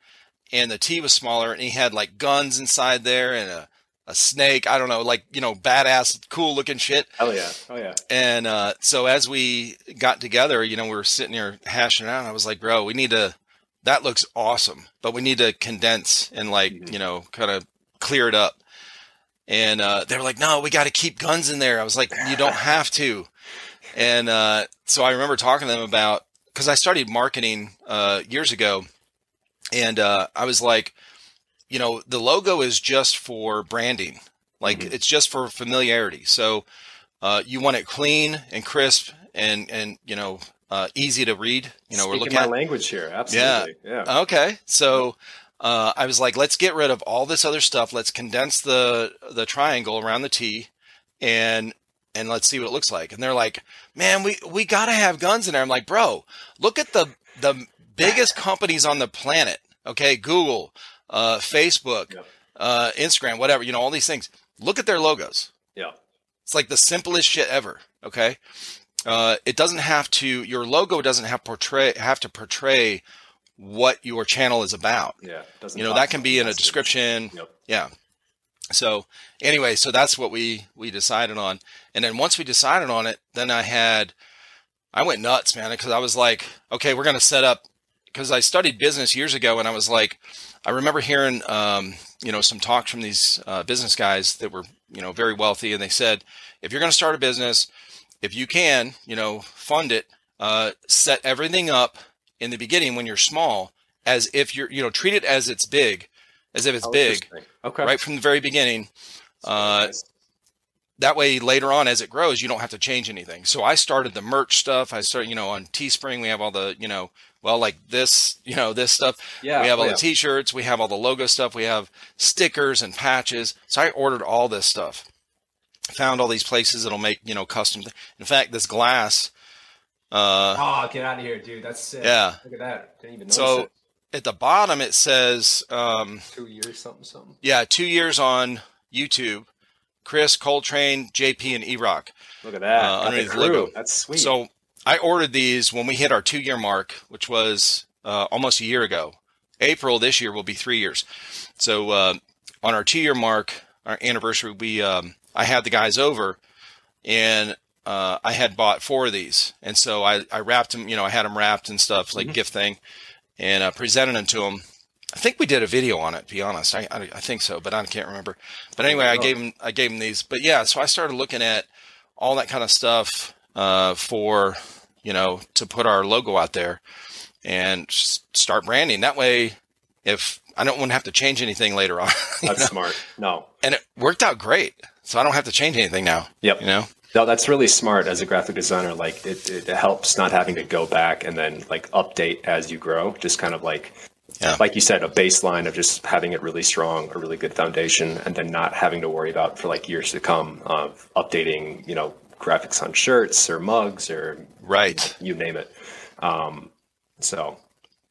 and the T was smaller, and he had like guns inside there and a, a snake. I don't know, like you know, badass, cool looking shit. Oh yeah, oh yeah. And uh, so as we got together, you know, we were sitting here hashing out. I was like, bro, we need to. That looks awesome, but we need to condense and like mm-hmm. you know, kind of clear it up. And uh, they were like, no, we got to keep guns in there. I was like, you don't have to. And uh, so I remember talking to them about because I started marketing uh, years ago, and uh, I was like, you know, the logo is just for branding, like mm-hmm. it's just for familiarity. So uh, you want it clean and crisp and and you know uh, easy to read. You know, Speaking we're looking at my at language here. Absolutely. Yeah. yeah. Okay. So. Uh, I was like, let's get rid of all this other stuff. Let's condense the the triangle around the T, and and let's see what it looks like. And they're like, man, we, we got to have guns in there. I'm like, bro, look at the, the biggest companies on the planet. Okay. Google, uh, Facebook, yep. uh, Instagram, whatever, you know, all these things. Look at their logos. Yeah. It's like the simplest shit ever. Okay. Uh, it doesn't have to, your logo doesn't have portray, have to portray what your channel is about. Yeah. You know, that can be in a description. Yep. Yeah. So anyway, so that's what we we decided on. And then once we decided on it, then I had I went nuts, man, because I was like, okay, we're going to set up because I studied business years ago, and I was like, I remember hearing, um, you know, some talks from these uh, business guys that were, you know, very wealthy, and they said, if you're going to start a business, if you can, you know, fund it, uh, set everything up in the beginning when you're small, as if you're, you know, treat it as it's big, as if it's oh, big, okay, right from the very beginning. Uh, nice. That way, later on, as it grows, you don't have to change anything. So I started the merch stuff. I started, you know, on Teespring, we have all the, you know, well, like this, you know, this stuff. Yeah, we have all yeah. the T-shirts. We have all the logo stuff. We have stickers and patches. So I ordered all this stuff. Found all these places that'll make, you know, custom. Th- In fact, this glass. Uh, oh, get out of here, dude! That's sick. Yeah, look at that. Didn't even so it at the bottom it says um, two years something something. Yeah, two years on YouTube. Chris Colton, JP, and E-Rock. Look at that uh, underneath the logo. That's sweet. So I ordered these when we hit our two year mark, which was uh, almost a year ago. April this year will be three years. So uh, on our two year mark, our anniversary, we um, I had the guys over and uh, I had bought four of these, and so I, I wrapped them. You know, I had them wrapped and stuff like mm-hmm. gift thing, and uh, presented them to them. I think we did a video on it. To be honest, I, I, I think so, but I can't remember. But anyway, I gave him I gave him these. But yeah, so I started looking at all that kind of stuff uh, for you know to put our logo out there and start branding. That way, if I don't want to have to change anything later on. That's know? smart. No, and it worked out great. So I don't have to change anything now. Yep. You know. No, that's really smart as a graphic designer. Like it, it helps not having to go back and then like update as you grow. Just kind of like, yeah. like you said, a baseline of just having it really strong, a really good foundation, and then not having to worry about for like years to come of updating, you know, graphics on shirts or mugs or right, you name it. Um, so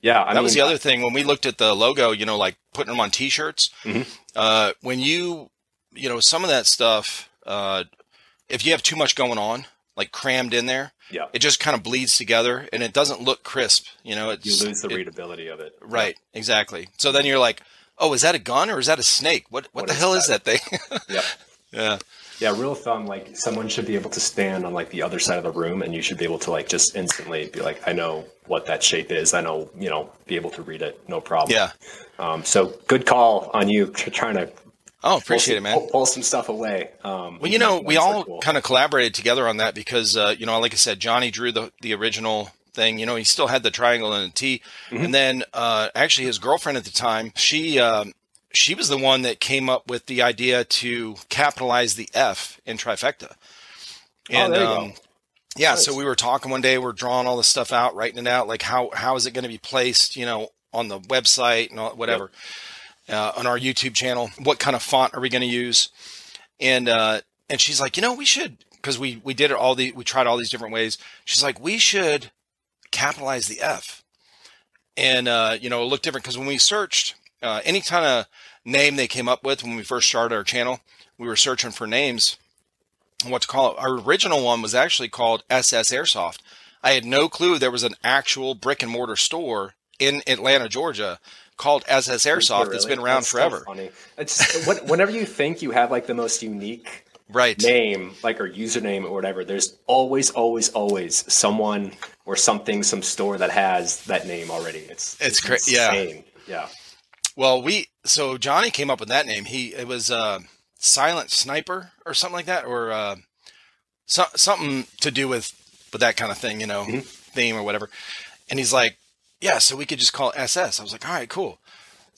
yeah, I that mean, was the other thing when we looked at the logo. You know, like putting them on T-shirts. Mm-hmm. Uh, when you, you know, some of that stuff. Uh, if you have too much going on, like crammed in there, yeah, it just kind of bleeds together and it doesn't look crisp. You know, it's you lose the it, readability of it. Right, yeah. exactly. So then you're like, oh, is that a gun or is that a snake? What what, what the is hell that? is that thing? yep. Yeah. Yeah, real thumb, like someone should be able to stand on like the other side of the room and you should be able to like just instantly be like, I know what that shape is. I know, you know, be able to read it. No problem. Yeah. Um, so good call on you trying to Oh, appreciate some, it, man. Pull, pull, some stuff away. Um, well, you know, we all cool. kind of collaborated together on that because, uh, you know, like I said, Johnny drew the the original thing. You know, he still had the triangle and the T, mm-hmm. and then uh, actually his girlfriend at the time, she um, she was the one that came up with the idea to capitalize the F in trifecta. Oh, and oh, um, yeah, nice. so we were talking one day, we're drawing all this stuff out, writing it out, like how how is it going to be placed, you know, on the website and all, whatever. Yep uh, on our YouTube channel. What kind of font are we going to use? And uh, and she's like, you know, we should because we we did it all the we tried all these different ways. She's like, we should capitalize the F, and uh, you know, it looked different because when we searched uh, any kind of name they came up with when we first started our channel, we were searching for names. What to call it? Our original one was actually called SS Airsoft. I had no clue there was an actual brick and mortar store in Atlanta, Georgia, called SS Airsoft. Really? It's been around That's forever. So funny. It's whenever you think you have like the most unique right name, like or username or whatever, there's always, always, always someone or something, some store that has that name already. It's it's, it's crazy. Yeah, yeah. Well, we so Johnny came up with that name. He it was uh, Silent Sniper or something like that, or uh, so, something to do with with that kind of thing, you know, mm-hmm. theme or whatever. And he's like, yeah, so we could just call SS. I was like, all right, cool.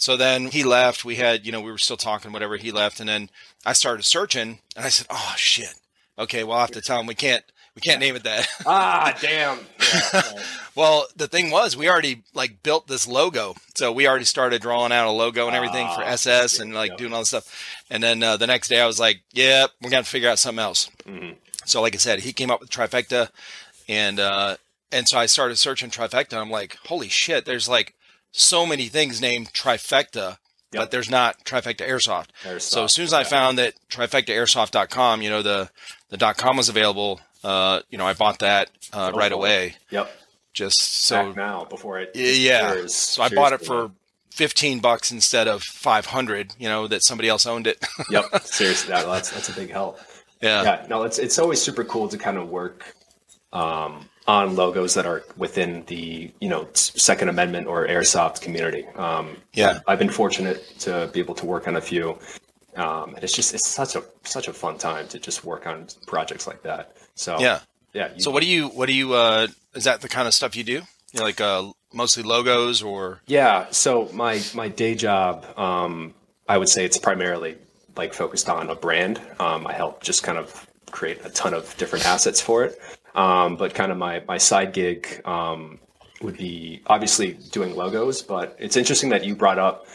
So then he left. We had, you know, we were still talking, whatever. He left, and then I started searching, and I said, "Oh shit, okay, well I have to tell him we can't, we can't name it that." ah, damn. Yeah, well, the thing was, we already like built this logo, so we already started drawing out a logo and everything for SS ah, and like doing all this stuff. And then uh, the next day, I was like, "Yeah, we're gonna figure out something else." Mm-hmm. So, like I said, he came up with trifecta, and uh, and so I started searching trifecta. I'm like, holy shit, there's like so many things named trifecta, yep. but there's not trifecta airsoft. airsoft. So as soon as I found that trifectaairsoft.com, you know, the, the .com was available, uh, you know, I bought that uh, right away. Yep. Just so Back now before it. Yeah. So I bought it for 15 bucks instead of 500, you know, that somebody else owned it. yep. Seriously. That, that's, that's a big help. Yeah. Yeah. No, it's, it's always super cool to kind of work, um, on logos that are within the you know Second Amendment or airsoft community. Um, yeah, I've been fortunate to be able to work on a few, um, and it's just it's such a such a fun time to just work on projects like that. So yeah, yeah. You, so what do you what do you uh, is that the kind of stuff you do? You know, like uh, mostly logos or yeah. So my my day job, um, I would say it's primarily like focused on a brand. Um, I help just kind of create a ton of different assets for it. Um, but kind of my my side gig um, would be obviously doing logos. But it's interesting that you brought up,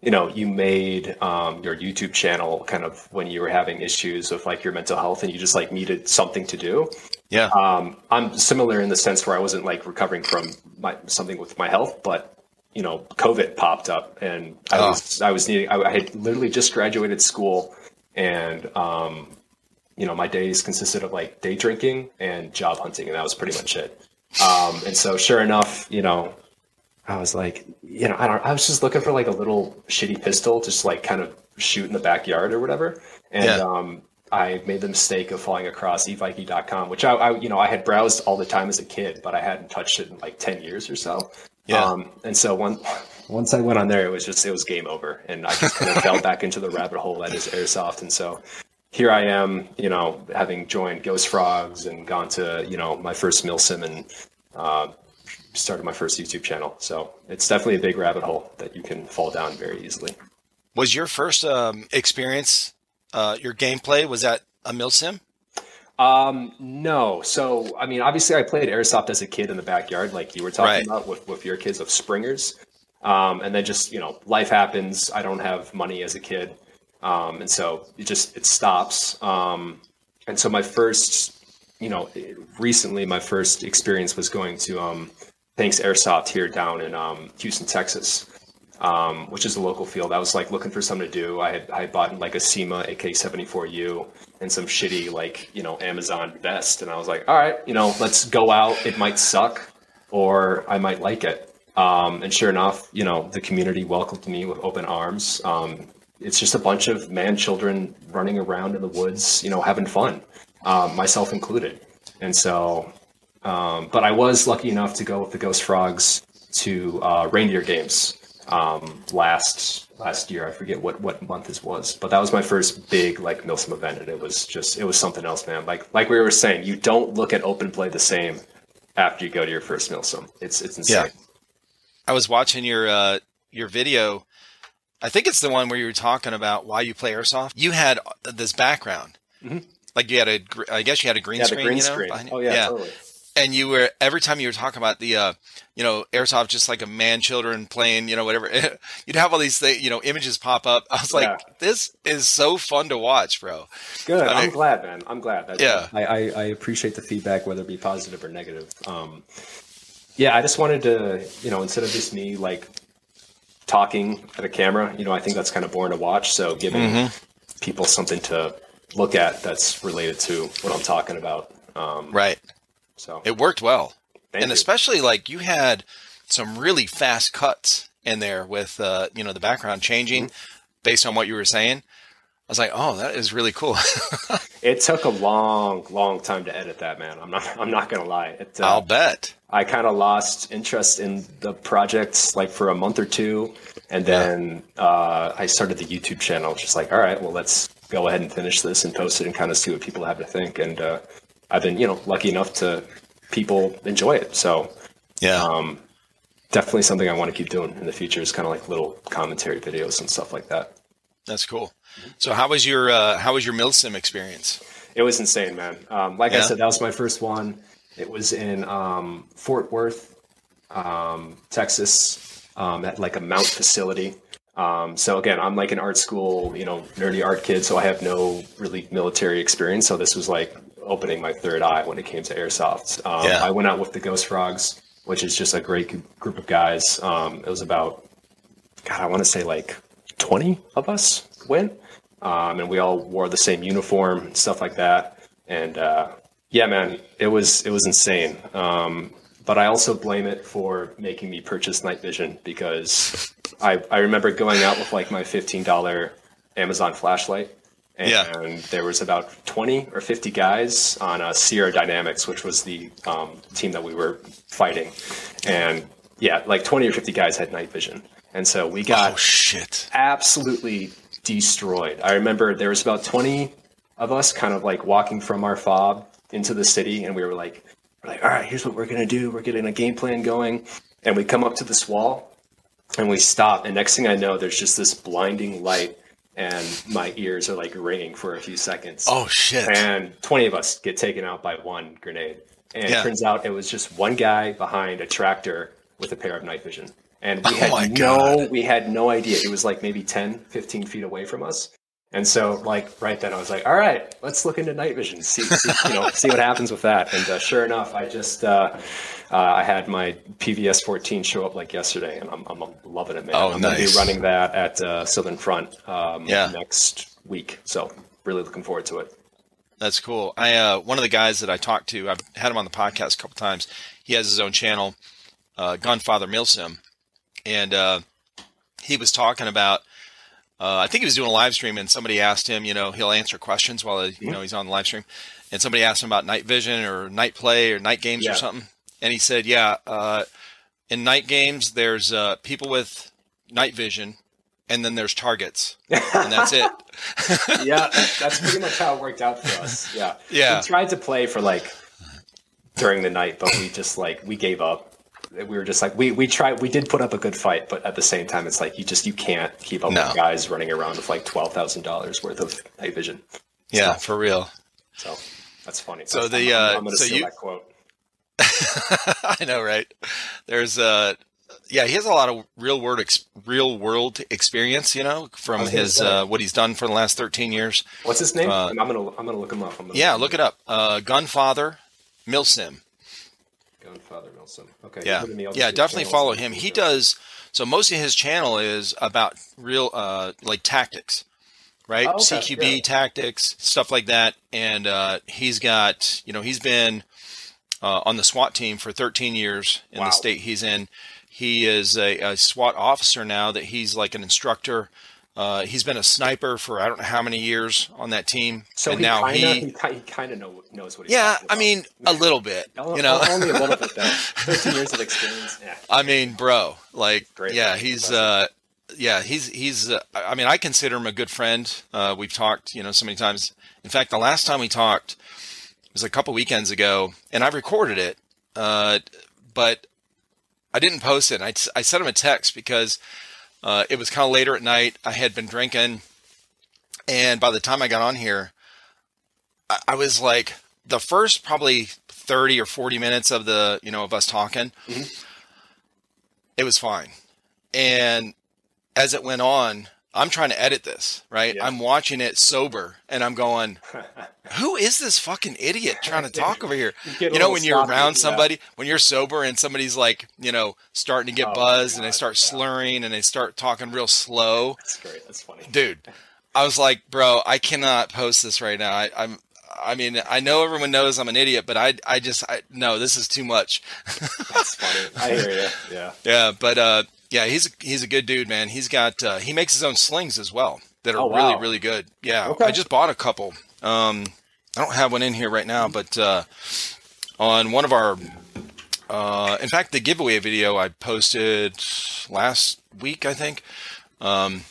you know, you made um, your YouTube channel kind of when you were having issues with like your mental health, and you just like needed something to do. Yeah, um, I'm similar in the sense where I wasn't like recovering from my something with my health, but you know, COVID popped up, and I oh. was I was needing. I, I had literally just graduated school, and um, you know, my days consisted of like day drinking and job hunting, and that was pretty much it. Um, and so, sure enough, you know, I was like, you know, I don't. I was just looking for like a little shitty pistol, to just like kind of shoot in the backyard or whatever. And yeah. um, I made the mistake of falling across Evike.com, which I, I, you know, I had browsed all the time as a kid, but I hadn't touched it in like 10 years or so. Yeah. Um, and so one, once I went on there, it was just, it was game over. And I just kind of fell back into the rabbit hole that is Airsoft. And so here I am, you know, having joined Ghost Frogs and gone to, you know, my first Milsim and uh, started my first YouTube channel. So it's definitely a big rabbit hole that you can fall down very easily. Was your first um, experience, uh, your gameplay, was that a milsim? Um, no. So, I mean, obviously, I played airsoft as a kid in the backyard, like you were talking Right. about with, with your kids of Springers. Um, and then just, you know, life happens. I don't have money as a kid. Um, and so it just, it stops. Um, and so my first, you know, recently my first experience was going to, um, Thanks Airsoft here down in, um, Houston, Texas. Um, which is a local field. I was like looking for something to do. I had I had bought like a CYMA AK74U and some shitty like you know Amazon vest, and I was like, all right, you know, let's go out. It might suck, or I might like it. Um, and sure enough, you know, the community welcomed me with open arms. Um, it's just a bunch of man children running around in the woods, you know, having fun, um, myself included. And so, um, but I was lucky enough to go with the Ghost Frogs to uh, reindeer games um, last last year. I forget what what month this was, but that was my first big like Milsim event, and it was just it was something else, man. Like like we were saying, you don't look at open play the same after you go to your first Milsim. It's it's insane. Yeah. I was watching your uh, your video. I think it's the one where you were talking about why you play airsoft. You had this background, Mhm. like you had a, I guess you had a green Yeah, the screen, green you know, screen. you? Oh yeah, totally. and you were every time you were talking about the uh you know airsoft just like a man children playing you know whatever you'd have all these th- you know images pop up i was like this is so fun to watch bro Good. I I'm mean- glad, man. I'm glad. That, Yeah. I, I, I appreciate the feedback, whether it be positive or negative. Um, yeah, I just wanted to, you know, instead of just me like talking at a camera, you know, I think that's kind of boring to watch. So giving Mm-hmm. people something to look at that's related to what I'm talking about. Um, right so it worked well thank and you. especially like you had some really fast cuts in there with uh you know the background changing Mm-hmm. based on what you were saying was like oh that is really cool it took a long, long time to edit that, man. I'm not, I'm not gonna lie. It, uh, i'll bet I kind of lost interest in the project like for a month or two, and then uh, I started the YouTube channel. Just like, all right, well, let's go ahead and finish this and post it and kind of see what people have to think. And uh, I've been, you know, lucky enough to people enjoy it. So yeah um, definitely something I want to keep doing in the future. Is kind of like little commentary videos and stuff like that. that's cool so how was your uh how was your milsim experience It was insane, man. Um, like I said, that was my first one. It was in um, Fort Worth, um, Texas, um, at like a MOUT facility. Um, so again, I'm like an art school, you know, nerdy art kid, so I have no really military experience. So this was like opening my third eye when it came to airsoft. Um, Yeah. I went out with the Ghost Frogs, which is just a great group of guys. Um, it was about, God, I want to say like 20 of us went um, and we all wore the same uniform and stuff like that. And uh, yeah, man, it was it was insane. Um, but I also blame it for making me purchase night vision because I I remember going out with like my fifteen dollar Amazon flashlight. And Yeah. there was about 20 or 50 guys on uh, Sierra Dynamics, which was the um, team that we were fighting. And yeah, like 20 or 50 guys had night vision. And so we got oh shit absolutely destroyed. I remember there was about 20 of us kind of like walking from our fob into the city and we were like we're like all right, here's what we're going to do. We're getting a game plan going and we come up to this wall and we stop and next thing I know there's just this blinding light and my ears are like ringing for a few seconds. oh shit And 20 of us get taken out by one grenade. And Yeah. it turns out it was just one guy behind a tractor with a pair of night vision. And we Oh had no God. we had no idea. It was like maybe 10, 15 feet away from us. And so like right then I was like, all right, let's look into night vision, see, see you know, see what happens with that. And uh, sure enough, I just uh, uh, I had my PVS 14 show up like yesterday, and I'm, I'm loving it, man. Oh, I'm gonna be running that at uh, Southern Front um, Yeah. next week. So really looking forward to it. That's cool. I uh, one of the guys that I talked to, I've had him on the podcast a couple times. He has his own channel, uh, Gunfather Milsim, and uh, he was talking about uh, I think he was doing a live stream, and somebody asked him. You know, he'll answer questions while you know he's on the live stream, and somebody asked him about night vision or night play or night games Yeah. or something, and he said, "Yeah, uh, in night games, there's uh, people with night vision, and then there's targets, and that's it." yeah, that's pretty much how it worked out for us. Yeah, Yeah. We tried to play for like during the night, but we just like we gave up. We were just like we we tried. We did put up a good fight, but at the same time, it's like you just you can't keep up No. with guys running around with like twelve thousand dollars worth of night vision. yeah, for real. So that's funny. So That's- the, I'm, uh, I'm so you- that quote. I know, right? There's uh yeah, he has a lot of real world ex- real world experience, you know, from his uh, what he's done for the last 13 years. What's his name? uh, I'm gonna I'm gonna look him up. Yeah, look it up. Uh, Gunfather Milsim. Gunfather Milsim. Okay. Yeah, put in the other yeah, definitely channels. follow him. He does so. Most of his channel is about real uh like tactics, right? Oh, okay, CQB yeah. tactics, stuff like that. And uh, he's got you know he's been uh, on the SWAT team for 13 years in Wow. the state he's in. He is a, a SWAT officer now that he's like an instructor. Uh, he's been a sniper for I don't know how many years on that team, So and he now kinda, he, he, kind of know, knows what he's yeah, I mean a little bit, you know. only a little bit though. Thirteen years of experience. Yeah. I mean, bro, like, Great yeah, he's, uh, yeah, he's, he's, uh, I mean, I consider him a good friend. Uh, we've talked, you know, so many times. In fact, the last time we talked was a couple weekends ago and I recorded it. Uh, but I didn't post it. I, I sent him a text because, uh, it was kind of later at night. I had been drinking. And by the time I got on here, I, I was like, the first probably 30 or 40 minutes of the, you know, of us talking, it was fine. And as it went on, I'm trying to edit this, right? Yeah. I'm watching it sober and I'm going, who is this fucking idiot trying to talk over here? a You know, when you're sloppy, around yeah. somebody, when you're sober and somebody's like, you know, starting to get Oh, buzzed and they start yeah. slurring and they start talking real slow. That's great. That's funny. Dude, I was like, bro, I cannot post this right now. I, I'm, I mean, I know everyone knows I'm an idiot, but I, I just, I, no, this is too much. That's funny. I hear you. Yeah. Yeah, but uh, yeah, he's a, he's a good dude, man. He's got uh, he makes his own slings as well that are Oh, wow. really really good. Yeah, Okay. I just bought a couple. Um, I don't have one in here right now, but uh, on one of our, uh, in fact, the giveaway video I posted last week, I think. Um,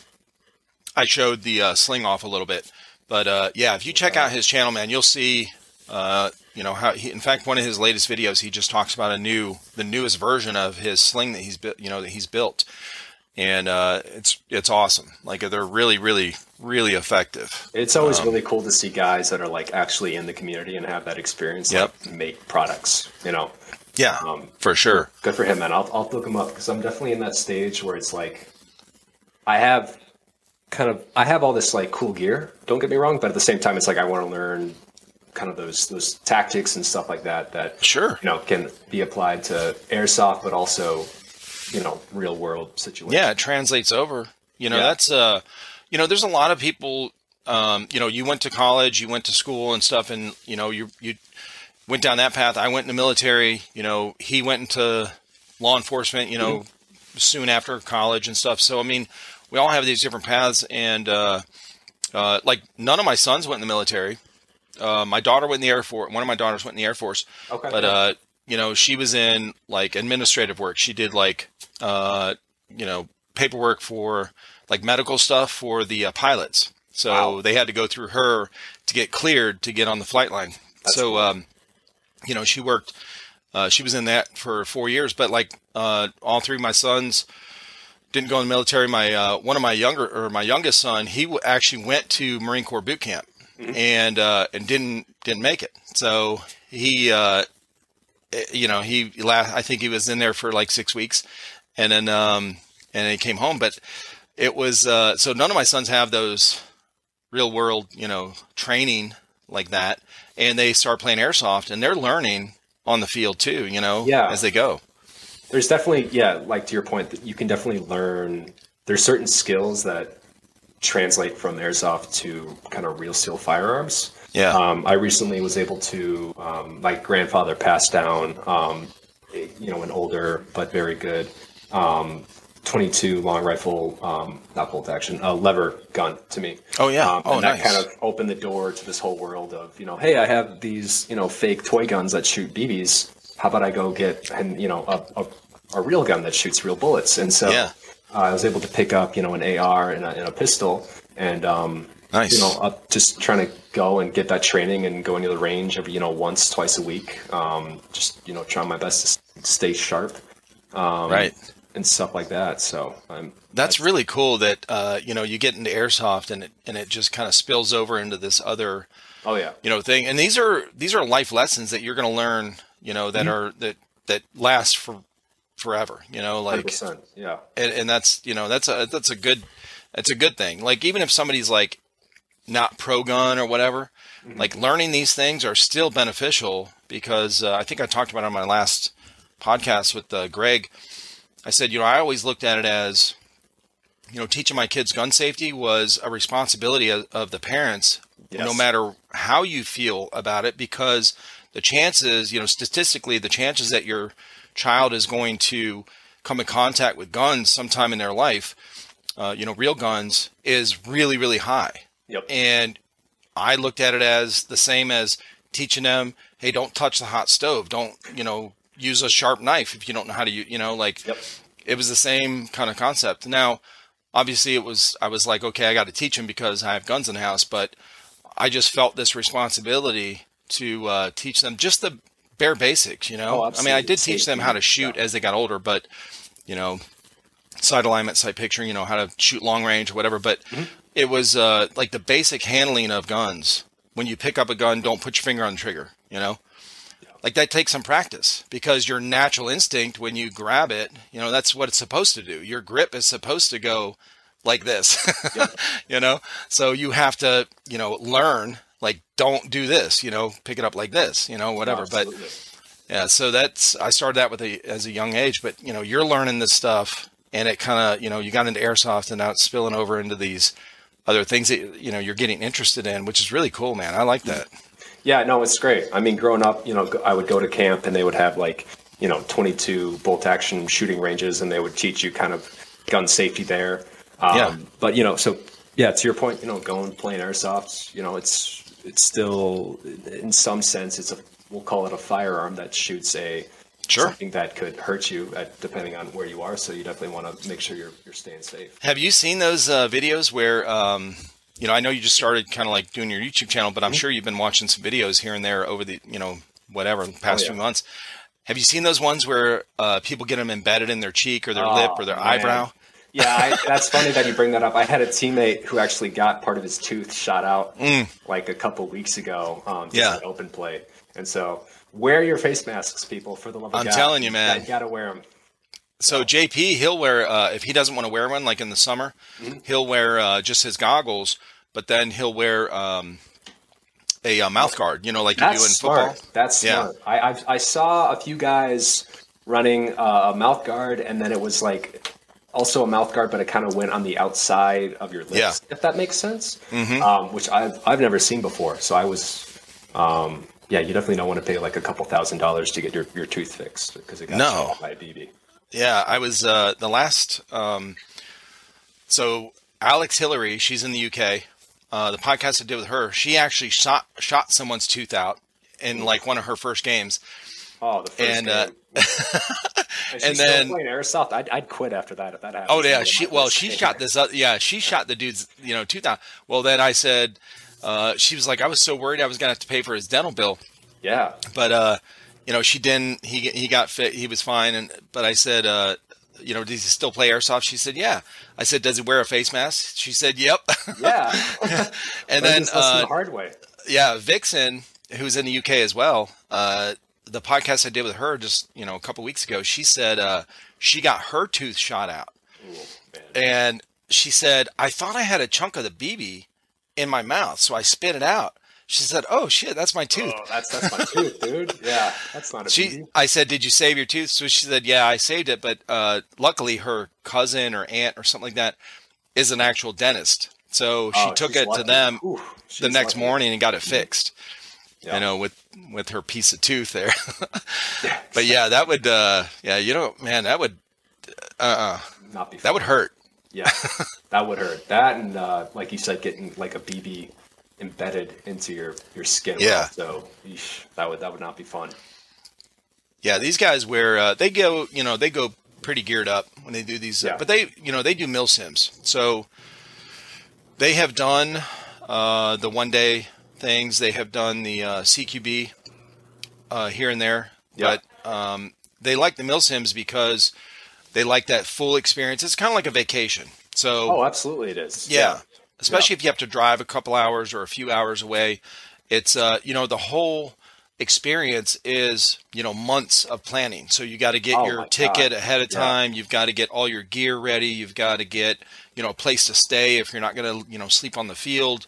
I showed the uh, sling off a little bit, but uh, yeah, if you check out his channel, man, you'll see. Uh, you know how he, in fact, one of his latest videos, he just talks about a new, the newest version of his sling that he's built. You know that he's built, and uh, it's it's awesome. Like they're really, really, really effective. It's always Um, really cool to see guys that are like actually in the community and have that experience. Yep. Like, make products. You know. Yeah, Um, for sure. Good for him, man. I'll I'll look him up because I'm definitely in that stage where it's like, I have kind of I have all this like cool gear. Don't get me wrong, but at the same time, it's like I want to learn kind of those those tactics and stuff like that that Sure. you know can be applied to airsoft, but also you know real world situations. Yeah, it translates over. You know, Yeah. that's uh, you know, there's a lot of people. Um, you know, you went to college, you went to school and stuff, and you know, you you went down that path. I went in the military. You know, he went into law enforcement. You know, soon after college and stuff. So I mean, we all have these different paths, and uh, uh, like none of my sons went in the military. Uh, my daughter went in the Air Force. One of my daughters went in the Air Force. Okay. But uh, you know, she was in like administrative work. She did like uh, you know, paperwork for like medical stuff for the uh, pilots. So Wow. they had to go through her to get cleared to get on the flight line. That's so cool. um, you know, she worked. Uh, she was in that for four years. But like uh, all three of my sons didn't go in the military. My uh, one of my younger or my youngest son, he actually went to Marine Corps boot camp Mm-hmm. and uh, and didn't didn't make it. So he, uh, eh, you know, he last I think he was in there for like six weeks, and then um, and then he came home. But it was uh, so none of my sons have those real world, you know, training like that, and they start playing airsoft, and they're learning on the field too, you know, Yeah. as they go. there's definitely yeah like to your point that you can definitely learn there's certain skills that translate from airsoft to kind of real steel firearms Yeah. um, i recently was able to um, my grandfather passed down um, you know an older but very good um, 22 long rifle, um, not bolt action, a lever gun to me. Oh yeah, um, oh and nice. that kind of opened the door to this whole world of you know, hey, I have these you know fake toy guns that shoot BBs. How about I go get and you know a, a, a real gun that shoots real bullets? And so Yeah. Uh, I was able to pick up you know an AR and a, and a pistol, and um, Nice. you know uh, just trying to go and get that training and go into the range every you know once twice a week. Um, just you know trying my best to stay sharp right. and stuff like that. So I'm That's really cool that uh, you know you get into airsoft and it and it just kind of spills over into this other oh yeah you know thing. And these are these are life lessons that you're going to learn. You know that are that that last for forever. You know, like 100%. Yeah. and, and that's you know that's a that's a good that's a good thing. Like even if somebody's like not pro gun or whatever, like learning these things are still beneficial because uh, I think I talked about on my last podcast with uh, Greg. I said, you know, I always looked at it as, you know, teaching my kids gun safety was a responsibility of, of the parents, Yes. no matter how you feel about it, because the chances, you know, statistically, the chances that your child is going to come in contact with guns sometime in their life, uh, you know, real guns, is really, really high. Yep. And I looked at it as the same as teaching them, hey, don't touch the hot stove. Don't, you know, use a sharp knife if you don't know how to, you know, like Yep. it was the same kind of concept. Now, obviously, it was, I was like, okay, I got to teach them because I have guns in the house, but I just felt this responsibility to uh, teach them just the bare basics, you know? Oh, I mean, I did teach them how to shoot yeah. as they got older, but, you know, sight alignment, sight picturing, you know, how to shoot long range or whatever. But Mm-hmm. it was uh, like the basic handling of guns. When you pick up a gun, don't put your finger on the trigger, you know? Like that takes some practice because your natural instinct when you grab it, you know, that's what it's supposed to do. Your grip is supposed to go like this, you know? So you have to, you know, learn, like, don't do this, you know, pick it up like this, you know, whatever. But yeah, so that's I started that with a as a young age, but you know, you're learning this stuff, and it kind of you know you got into airsoft, and now it's spilling over into these other things that you know you're getting interested in, which is really cool, man. I like that. Yeah, no, it's great. I mean, growing up, you know, I would go to camp and they would have like, you know, 22 bolt action shooting ranges and they would teach you kind of gun safety there. Um, Yeah. But, you know, so yeah, to your point, you know, going playing airsoft, you know, it's, it's still, in some sense, it's a, we'll call it a firearm that shoots a, Sure. something that could hurt you at, depending on where you are. So you definitely want to make sure you're, you're staying safe. Have you seen those uh, videos where, um, you know, I know you just started kind of like doing your YouTube channel, but I'm sure you've been watching some videos here and there over the, you know, whatever, the past Oh, yeah. few months. Have you seen those ones where uh, people get them embedded in their cheek or their Oh, lip or their man. eyebrow? Yeah, I, that's funny that you bring that up. I had a teammate who actually got part of his tooth shot out like a couple weeks ago. Um, Mm. Yeah. open play, and so wear your face masks, people. For the love of God. I'm telling you, man. you gotta wear them. So JP, he'll wear uh, if he doesn't want to wear one, like in the summer, Mm-hmm. he'll wear uh, just his goggles, but then he'll wear um, a uh, mouth guard. You know, like you do in That's football. smart. That's Yeah. smart. I I've, I saw a few guys running uh, a mouth guard, and then it was like also a mouth guard, but it kind of went on the outside of your lips, Yeah. if that makes sense. Um, which I've I've never seen before. So I was. Um, yeah, you definitely don't want to pay like a couple thousand dollars to get your, your tooth fixed because it got No. by a BB. Yeah, I was uh, the last. Um, so Alex Hillary, she's in the UK. Uh, the podcast I did with her, she actually shot shot someone's tooth out in like one of her first games. Oh, the first And, uh, game. and, and then- playing airsoft. I'd, I'd quit after that if that happened. Oh yeah, she well she shot this. Uh, yeah, she shot the dude's you know tooth out. Well, then I said, uh, she was like, I was so worried I was gonna have to pay for his dental bill. Yeah, but uh, you know, she didn't. He he got fit. He was fine. And but I said, uh, you know, does he still play airsoft? She said, yeah. I said, does he wear a face mask? She said, yep. yeah. and then uh, the hard way. yeah, Vixen, who's in the UK as well. Uh, the podcast I did with her just you know a couple weeks ago, she said uh, she got her tooth shot out, and she said I thought I had a chunk of the BB in my mouth, so I spit it out. She said, "Oh shit, that's my tooth." Oh, that's that's my tooth, dude. Yeah, that's not a She, BB. I said, "Did you save your tooth?" So she said, "Yeah, I saved it." But uh, luckily, her cousin or aunt or something like that is an actual dentist, so she Oh, took it to them Ooh, the next lucky. morning and got it fixed. Yeah. You know, with with her piece of tooth there. but yeah, that would, uh, yeah, you know, man, that would, uh, uh not be. Fun. That would hurt. Yeah, that would hurt. That and uh, like you said, getting like a BB embedded into your your skin. Yeah. So eesh, that would that would not be fun. Yeah, these guys wear uh, they go you know they go pretty geared up when they do these, uh, but they you know they do milsims, so they have done uh, the one day things. They have done the uh, CQB uh, here and there, Yeah. but um, they like the milsims because they like that full experience. It's kind of like a vacation. So Oh, absolutely, it is. yeah. Especially if you have to drive a couple hours or a few hours away. It's uh, you know, the whole experience is, you know, months of planning. So you got to get Oh your ticket God. ahead of Yeah. time. You've got to get all your gear ready. You've got to get, you know, a place to stay if you're not going to, you know, sleep on the field.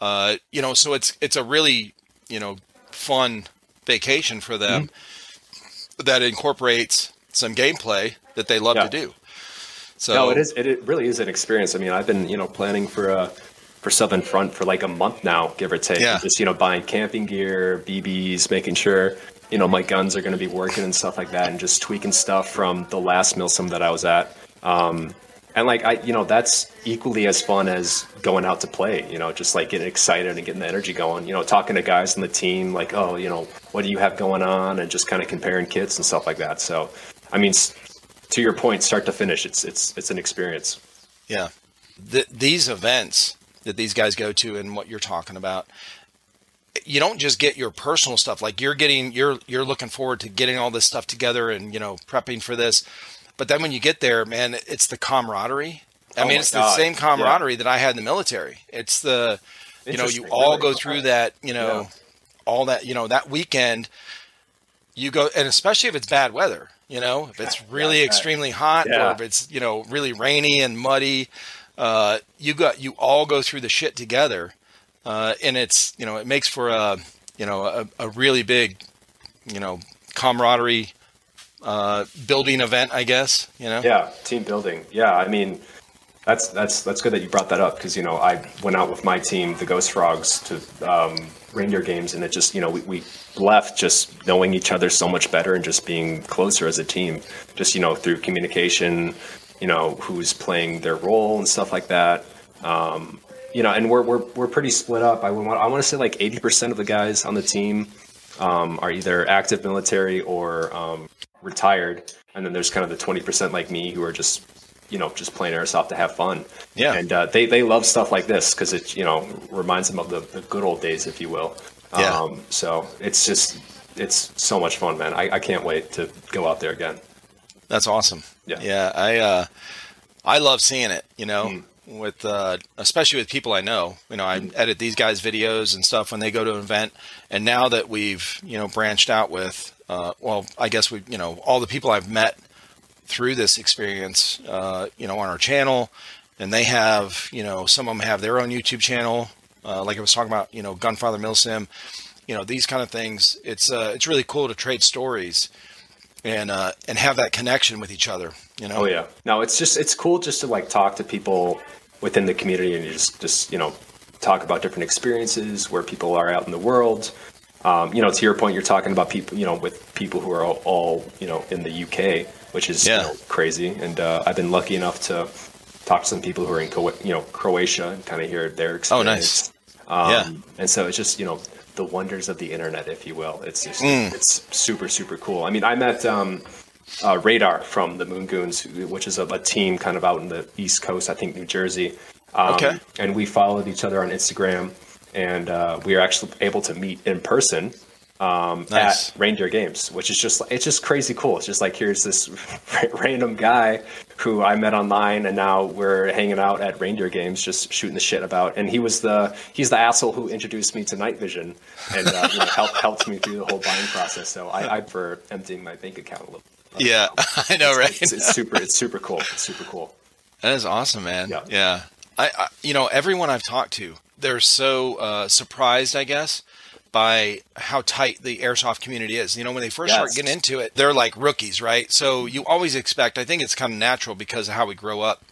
Uh, you know, so it's it's a really, you know, fun vacation for them Mm-hmm. that incorporates some gameplay that they love Yeah. to do. So no, it is. It, it really is an experience. I mean, I've been you know planning for a for Southern Front for like a month now, give or take. Yeah. Just you know buying camping gear, BBs, making sure you know my guns are going to be working and stuff like that, and just tweaking stuff from the last milsim that I was at. Um, and like I, you know, that's equally as fun as going out to play. You know, just like getting excited and getting the energy going. You know, talking to guys on the team, like, oh, you know, what do you have going on, and just kind of comparing kits and stuff like that. So, I mean, to your point, start to finish, it's it's it's an experience. Yeah. Th- these events that these guys go to and what you're talking about, you don't just get your personal stuff. Like you're getting, you're, you're looking forward to getting all this stuff together and, you know, prepping for this. But then when you get there, man, it's the camaraderie. I Oh mean, it's the same camaraderie that I had in the military. It's the, you know, you all Really? go through that, you know, Yeah. all that, you know, that weekend you go, and especially if it's bad weather, you know, if it's really yeah. extremely hot Yeah. or if it's, you know, really rainy and muddy, uh, you got, you all go through the shit together. Uh, and it's, you know, it makes for a, you know, a, a really big, you know, camaraderie, uh, building event, I guess, you know? Yeah, team building. Yeah, I mean, that's that's that's good that you brought that up because you know I went out with my team, the Ghost Frogs, to um, reindeer games, and it just you know we, we left just knowing each other so much better and just being closer as a team. Just you know through communication, you know who's playing their role and stuff like that. Um, you know, and we're we're we're pretty split up. I want I want to say like eighty percent of the guys on the team um, are either active military or um, retired, and then there's kind of the twenty percent like me who are just you know just playing airsoft to have fun. Yeah. and uh, they they love stuff like this because it you know reminds them of the, the good old days, if you will. Yeah. Um, so it's just it's so much fun, man. I, I can't wait to go out there again. That's awesome. Yeah. Yeah. I, uh, I love seeing it, you know, Mm. with, uh, especially with people I know, you know, I edit these guys videos and stuff when they go to an event. And now that we've, you know, branched out with, uh, well, I guess we, you know, all the people I've met through this experience, uh, you know, on our channel and they have, you know, some of them have their own YouTube channel. Uh, like I was talking about, you know, Gunfather Milsim, you know, these kind of things. It's, uh, it's really cool to trade stories and, uh, and have that connection with each other, you know? Oh yeah. No, it's just it's cool just to like talk to people within the community and just just you know talk about different experiences where people are out in the world. Um, you know, to your point, you're talking about people, you know, with people who are all, all you know in the UK, which is Yeah. you know, crazy. And uh, I've been lucky enough to talk to some people who are in you know Croatia and kind of hear their experience. Oh, nice. Um, Yeah. And so it's just you know the wonders of the internet, if you will. It's just Mm. it's super super cool. I mean, I met um, uh, Radar from the Moon Goons, which is a, a team kind of out in the East Coast, I think New Jersey. Um, Okay. And we followed each other on Instagram, and uh, we were actually able to meet in person um, Nice. at Reindeer Games, which is just it's just crazy cool. It's just like here's this random guy who I met online, and now we're hanging out at Reindeer Games, just shooting the shit about. And he was the he's the asshole who introduced me to Night Vision and uh, you know, helped helped me through the whole buying process. So I, I for emptying my bank account a little. Yeah, I know, right? It's, it's super. It's super cool. It's super cool. That is awesome, man. Yeah. Yeah. I, I you know, everyone I've talked to, they're so uh, surprised, I guess, by how tight the airsoft community is. You know, when they first start getting into it, they're like rookies, right? So you always expect, I think it's kind of natural because of how we grow up.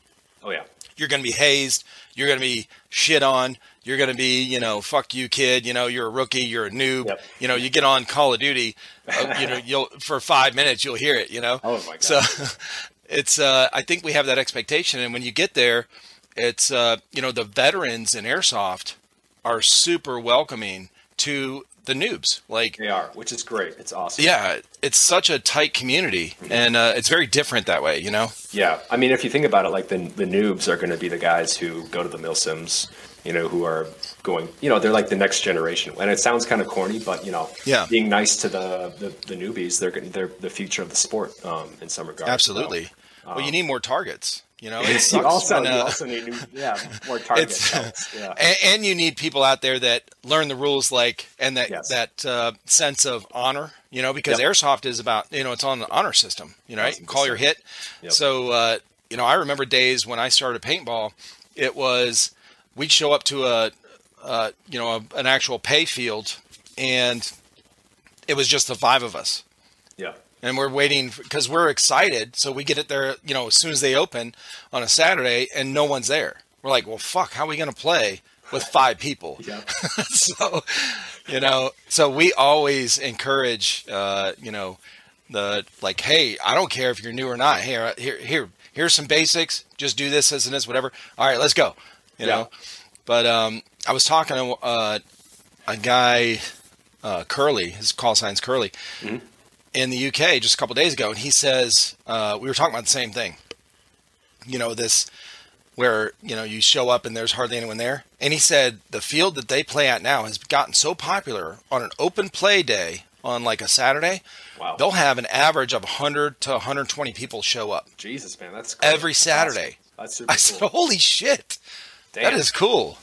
Oh yeah. You're going to be hazed. You're going to be shit on. You're going to be, you know, fuck you, kid. You know, you're a rookie. You're a noob. Yep. You know, you get on Call of Duty, uh, you know, you'll for five minutes you'll hear it. You know. Oh my god. So, it's uh, I think we have that expectation, and when you get there, it's uh, you know the veterans in airsoft are super welcoming to the noobs. Like they are, which is great. It's awesome. Yeah, it's such a tight community, and uh, it's very different that way. You know. Yeah, I mean, if you think about it, like the the noobs are going to be the guys who go to the milsims, you know, who are going, you know, they're like the next generation. And it sounds kind of corny, but you know, yeah. being nice to the the, the newbies, they're they're the future of the sport um, in some regard. Absolutely. So, um, well, you need more targets. You know, it you also, when, uh, you also need new, yeah, more targets. Yeah. And, and, you need people out there that learn the rules, like and that yes. that uh, sense of honor. You know, because yep. airsoft is about you know it's on the honor system. You know, right? You call your hit. Yep. So uh, you know, I remember days when I started paintball. It was we'd show up to a uh, you know a, an actual pay field, and it was just the five of us and we're waiting because we're excited. So we get it there, you know, as soon as they open on a Saturday, and no one's there. We're like, well, fuck, how are we going to play with five people? Yeah. so, you know, so we always encourage, uh, you know, the like, hey, I don't care if you're new or not. Here, here, here, here's some basics. Just do this, this, and this, whatever. All right, let's go. You yeah. know, but um, I was talking to uh, a guy, uh, Curly. His call sign's Curly. Mm-hmm in the UK just a couple days ago, and he says uh, we were talking about the same thing. You know this where you know you show up and there's hardly anyone there, and he said the field that they play at now has gotten so popular on an open play day on like a Saturday. Wow. They'll have an average of 100 to 120 people show up. Jesus, man, that's great. every Saturday. That's, that's super I said, "Holy shit, Damn. that is cool."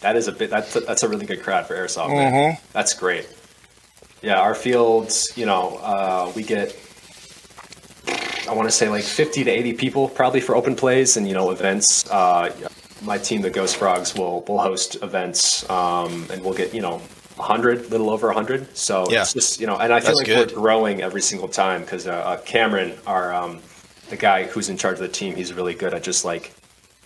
That is a bit. That's a, that's a really good crowd for airsoft. Mm-hmm. That's great. Yeah, our fields, you know, uh, we get, I want to say like 50 to 80 people probably for open plays and, you know, events. Uh, my team, the Ghost Frogs, will will host events um, and we'll get, you know, 100, little over 100. So yeah. it's just, you know, and I feel That's like good. we're growing every single time because uh, uh, Cameron, our, um, the guy who's in charge of the team, he's really good at just like,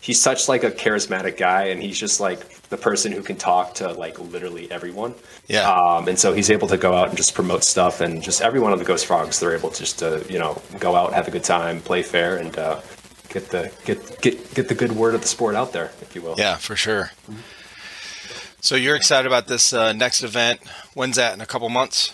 he's such like a charismatic guy and he's just like the person who can talk to like literally everyone. Yeah. Um, and so he's able to go out and just promote stuff, and just every one of the Ghost Frogs, they're able to just to you know go out, have a good time, play fair, and uh, get the get get get the good word of the sport out there, if you will. Yeah, for sure. Mm-hmm. So you're excited about this uh, next event? When's that? In a couple months?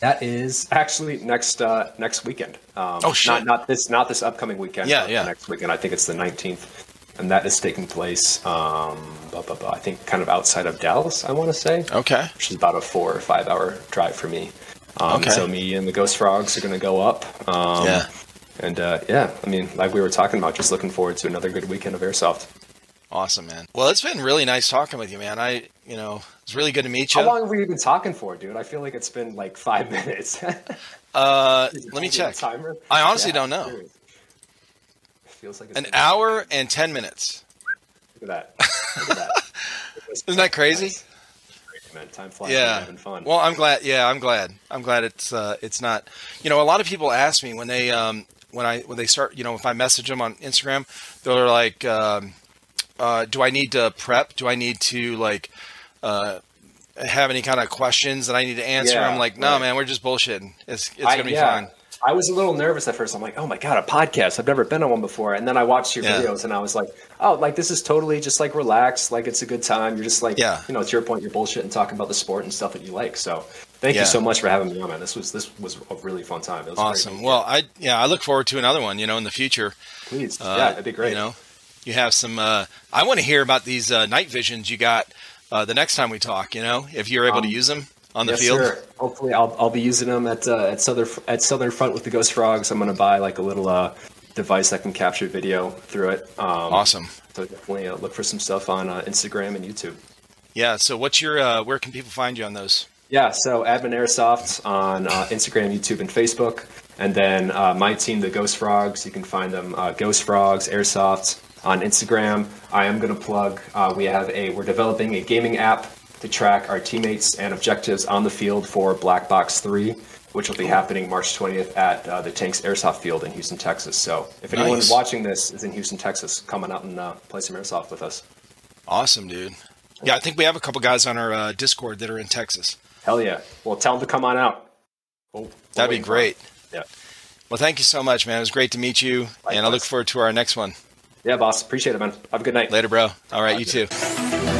That is actually next uh, next weekend. Um, oh shit! Not, not, this not this upcoming weekend. Yeah, yeah. Next weekend, I think it's the 19th and that is taking place, um, blah, blah, blah, I think, kind of outside of Dallas. I want to say. Okay. Which is about a four or five hour drive for me. Um, okay. So me and the Ghost Frogs are going to go up. Um, yeah. And uh, yeah, I mean, like we were talking about, just looking forward to another good weekend of airsoft. Awesome, man. Well, it's been really nice talking with you, man. I, you know, it's really good to meet you. How long have we been talking for, dude? I feel like it's been like five minutes. uh, let me check. Timer? I honestly yeah, don't know feels like an hour and ten minutes. Look at that. Look at that. Isn't that crazy? Man, time flies. Yeah, having fun. Well, I'm glad. Yeah, I'm glad. I'm glad it's uh, it's not. You know, a lot of people ask me when they um, when I when they start. You know, if I message them on Instagram, they're like, um, uh, "Do I need to prep? Do I need to like?" Uh, have any kind of questions that I need to answer? Yeah, I'm like, no, right. man, we're just bullshitting. It's it's gonna be yeah. fine. I was a little nervous at first. I'm like, oh my god, a podcast! I've never been on one before. And then I watched your yeah. videos, and I was like, oh, like this is totally just like relaxed, like it's a good time. You're just like, yeah. you know, it's your point. You're bullshit and talking about the sport and stuff that you like. So thank yeah. you so much for having me on, man. This was this was a really fun time. It was awesome. Well, I yeah, I look forward to another one. You know, in the future. Please, uh, yeah, that'd be great. You know, you have some. Uh, I want to hear about these uh, night visions you got uh, the next time we talk. You know, if you're able um, to use them on the yes, field? Sir. Hopefully, I'll, I'll be using them at uh, at Southern at Southern Front with the Ghost Frogs. I'm going to buy like a little uh, device that can capture video through it. Um, awesome. So definitely uh, look for some stuff on uh, Instagram and YouTube. Yeah. So what's your uh, where can people find you on those? Yeah. So Admin Airsoft on uh, Instagram, YouTube, and Facebook, and then uh, my team, the Ghost Frogs. You can find them uh, Ghost Frogs Airsoft on Instagram. I am going to plug. we have a we're developing a gaming app to track our teammates and objectives on the field for Black Box 3, which will be happening March 20th at uh, the Tanks Airsoft Field in Houston, Texas. So if anyone nice. watching this is in Houston, Texas, coming out and uh, play some airsoft with us. Awesome, dude. Yeah, I think we have a couple guys on our uh, Discord that are in Texas. Hell yeah. Well, tell them to come on out. Oh, That'd be great. Yeah. Well, thank you so much, man. It was great to meet you, Likewise. and I look forward to our next one. Yeah, boss. Appreciate it, man. Have a good night. Later, bro. All right, you too.